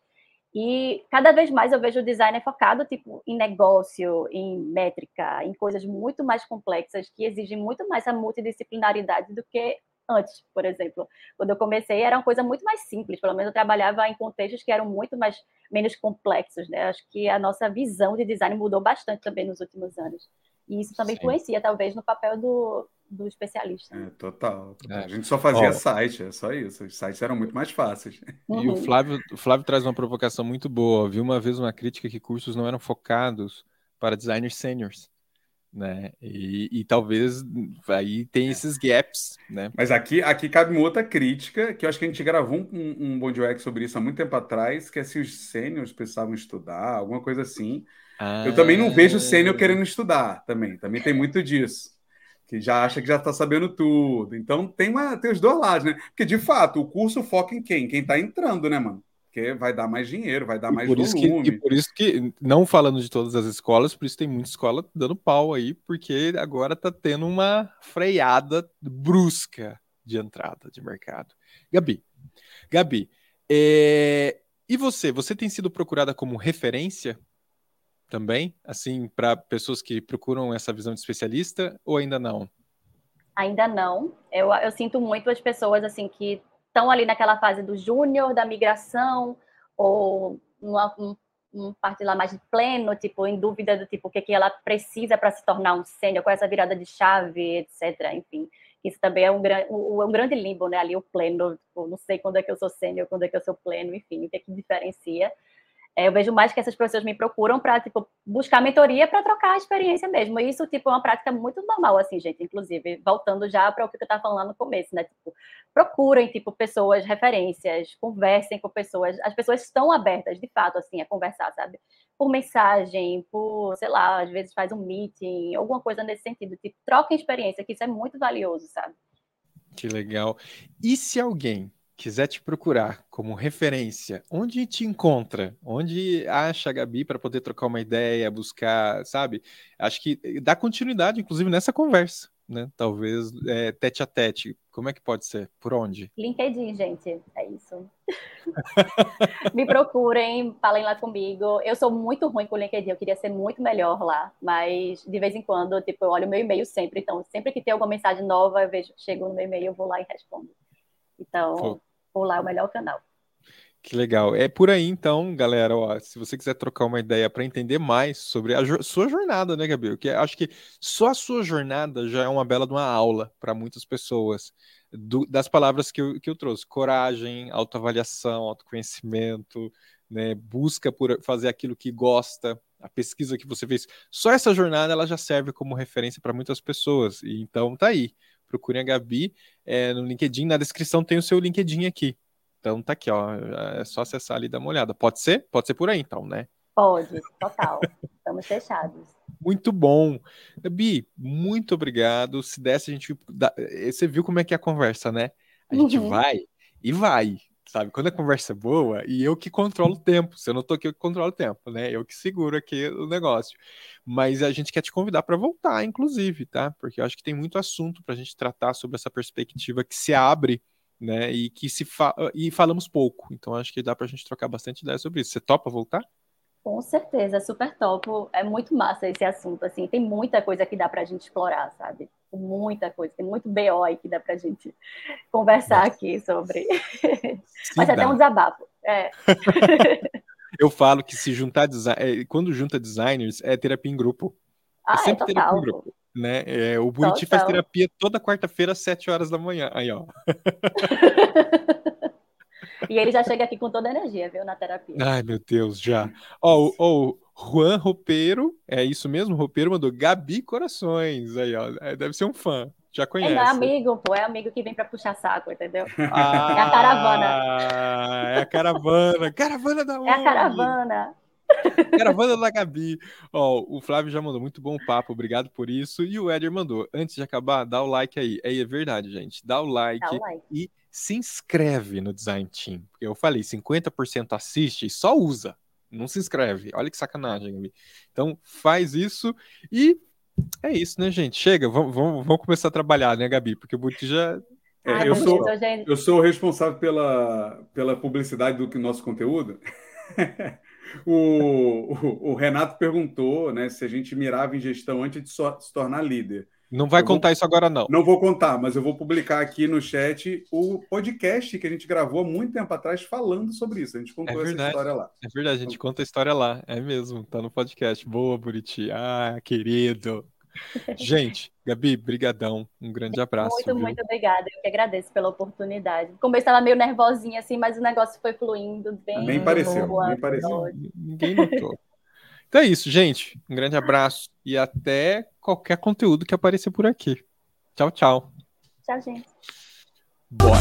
E cada vez mais eu vejo o design focado, tipo, em negócio, em métrica, em coisas muito mais complexas, que exigem muito mais a multidisciplinaridade do que antes, por exemplo. Quando eu comecei, era uma coisa muito mais simples, pelo menos eu trabalhava em contextos que eram muito mais menos complexos, né? Acho que a nossa visão de design mudou bastante também nos últimos anos. E isso também Sim. influencia, talvez, no papel do, do especialista. É, total. total. É. A gente só fazia site, é só isso. Os sites eram muito mais fáceis. Uhum. E o Flávio, o Flávio traz uma provocação muito boa. Vi uma vez uma crítica que cursos não eram focados para designers seniors né? E, e, talvez aí tem é. esses gaps, né? Mas aqui, aqui cabe uma outra crítica, que eu acho que a gente gravou um, um Bond UX sobre isso há muito tempo atrás, que é se os sêniores precisavam estudar, alguma coisa assim. Ah. Eu também não vejo sênior querendo estudar, também. Também tem muito disso. Que já acha que já está sabendo tudo. Então tem, uma, tem os dois lados, né? Porque, de fato, o curso foca em quem? Quem está entrando, né, mano? Porque vai dar mais dinheiro, vai dar e mais por volume. Que, e por isso que, não falando de todas as escolas, por isso tem muita escola dando pau aí, porque agora tá tendo uma freada brusca de entrada de mercado. Gabi, Gabi, é... e você? Você tem sido procurada como referência também, assim, para pessoas que procuram essa visão de especialista, ou ainda não? Ainda não. Eu, eu sinto muito as pessoas assim que estão ali naquela fase do júnior, da migração, ou uma, um, um parte lá mais de pleno, tipo, em dúvida do tipo, o que, que ela precisa para se tornar um sênior, qual é essa virada de chave, etc. Enfim, isso também é um, um, um grande limbo, né? Ali o pleno, tipo, não sei quando é que eu sou sênior, quando é que eu sou pleno, enfim, o que é que diferencia. É, eu vejo mais que essas pessoas me procuram para tipo buscar mentoria para trocar a experiência mesmo. E isso tipo é uma prática muito normal assim, gente, inclusive, voltando já para o que eu estava falando no começo, né? Tipo, procurem tipo pessoas, referências, conversem com pessoas. As pessoas estão abertas, de fato, assim, a conversar, sabe? Por mensagem, por, sei lá, às vezes faz um meeting, alguma coisa nesse sentido, tipo, troquem experiência, que isso é muito valioso, sabe? Que legal. E se alguém quiser te procurar como referência, onde te encontra? Onde acha a Gabi para poder trocar uma ideia, buscar, sabe? Acho que eh, dá continuidade, inclusive, nessa conversa, né? Talvez é, tete a tete. Como é que pode ser? Por onde? LinkedIn, gente. É isso. Me procurem, falem lá comigo. Eu sou muito ruim com o LinkedIn, eu queria ser muito melhor lá, mas de vez em quando, tipo, eu olho o meu e-mail sempre. Então, sempre que tem alguma mensagem nova, eu vejo, chego no meu e-mail, eu vou lá e respondo. Então, Pô por lá é o melhor canal. Que legal. É por aí, então, galera. Ó, se você quiser trocar uma ideia para entender mais sobre a jo sua jornada, né, Gabriel? Que acho que só a sua jornada já é uma bela de uma aula para muitas pessoas. Do, das palavras que eu, que eu trouxe: coragem, autoavaliação, autoconhecimento, né, busca por fazer aquilo que gosta, a pesquisa que você fez. Só essa jornada ela já serve como referência para muitas pessoas. E então tá aí procurem a Gabi é, no LinkedIn. Na descrição tem o seu LinkedIn aqui. Então tá aqui, ó. É só acessar ali e dar uma olhada. Pode ser? Pode ser por aí, então, né? Pode, total. Estamos fechados. Muito bom. Gabi, muito obrigado. Se desse, a gente. Você viu como é que é a conversa, né? A gente uhum. vai e vai sabe? Quando a conversa é boa, e eu que controlo o tempo, se eu não tô aqui, eu que controlo o tempo, né? Eu que seguro aqui o negócio. Mas a gente quer te convidar para voltar, inclusive, tá? Porque eu acho que tem muito assunto para a gente tratar sobre essa perspectiva que se abre, né? E que se fa... e falamos pouco. Então acho que dá para a gente trocar bastante ideia sobre isso. Você topa voltar? Com certeza, super topo. É muito massa esse assunto, assim. Tem muita coisa que dá para a gente explorar, sabe? muita coisa, tem muito BO aí que dá para a gente conversar Nossa. aqui sobre. Mas dá. até um desabafo. É. Eu falo que se juntar é, quando junta designers é terapia em grupo. É ah, é sempre é terapia em grupo. Né? É, o Buriti faz terapia toda quarta-feira às 7 horas da manhã. Aí, ó. e ele já chega aqui com toda a energia, viu, na terapia. Ai, meu Deus, já. Ó, oh, oh, Juan Roupeiro, é isso mesmo? Roupeiro mandou Gabi Corações. Aí, ó. É, deve ser um fã. Já conhece. É, não é amigo, pô, é amigo que vem pra puxar saco, entendeu? Ah, É a caravana. É a caravana. Caravana da É a caravana. Caravana da Gabi. Ó, o Flávio já mandou muito bom papo, obrigado por isso. E o Éder mandou, antes de acabar, dá o like aí. É, é verdade, gente. Dá o like, Dá o like. e se inscreve no Design Team. Eu falei, 50% assiste e só usa. Não se inscreve. Olha que sacanagem, Gabi. Então faz isso e é isso, né, gente? Chega, vamos, vamos, vamos começar a trabalhar, né, Gabi? Porque o Buti já. É, Ai, eu, sou, gente, eu sou o responsável pela, pela publicidade do nosso conteúdo. o, o, o Renato perguntou né, se a gente mirava em gestão antes de so- se tornar líder. Não vai Eu vou- contar isso agora, não. Não vou contar, mas eu vou publicar aqui no chat o podcast que a gente gravou há muito tempo atrás falando sobre isso. A gente contou É essa história lá. É verdade, a gente conta a história lá. É mesmo, tá no podcast. Boa, Buriti. Ah, querido. Gente, Gabi, brigadão. Um grande abraço. Muito, viu? muito obrigada. Eu que agradeço pela oportunidade. Começo estava meio nervosinha, assim, mas o negócio foi fluindo bem. Nem pareceu, boa. nem pareceu. Ninguém notou. Então é isso, gente. Um grande abraço e até qualquer conteúdo que aparecer por aqui. Tchau, tchau. Tchau, gente. Bora.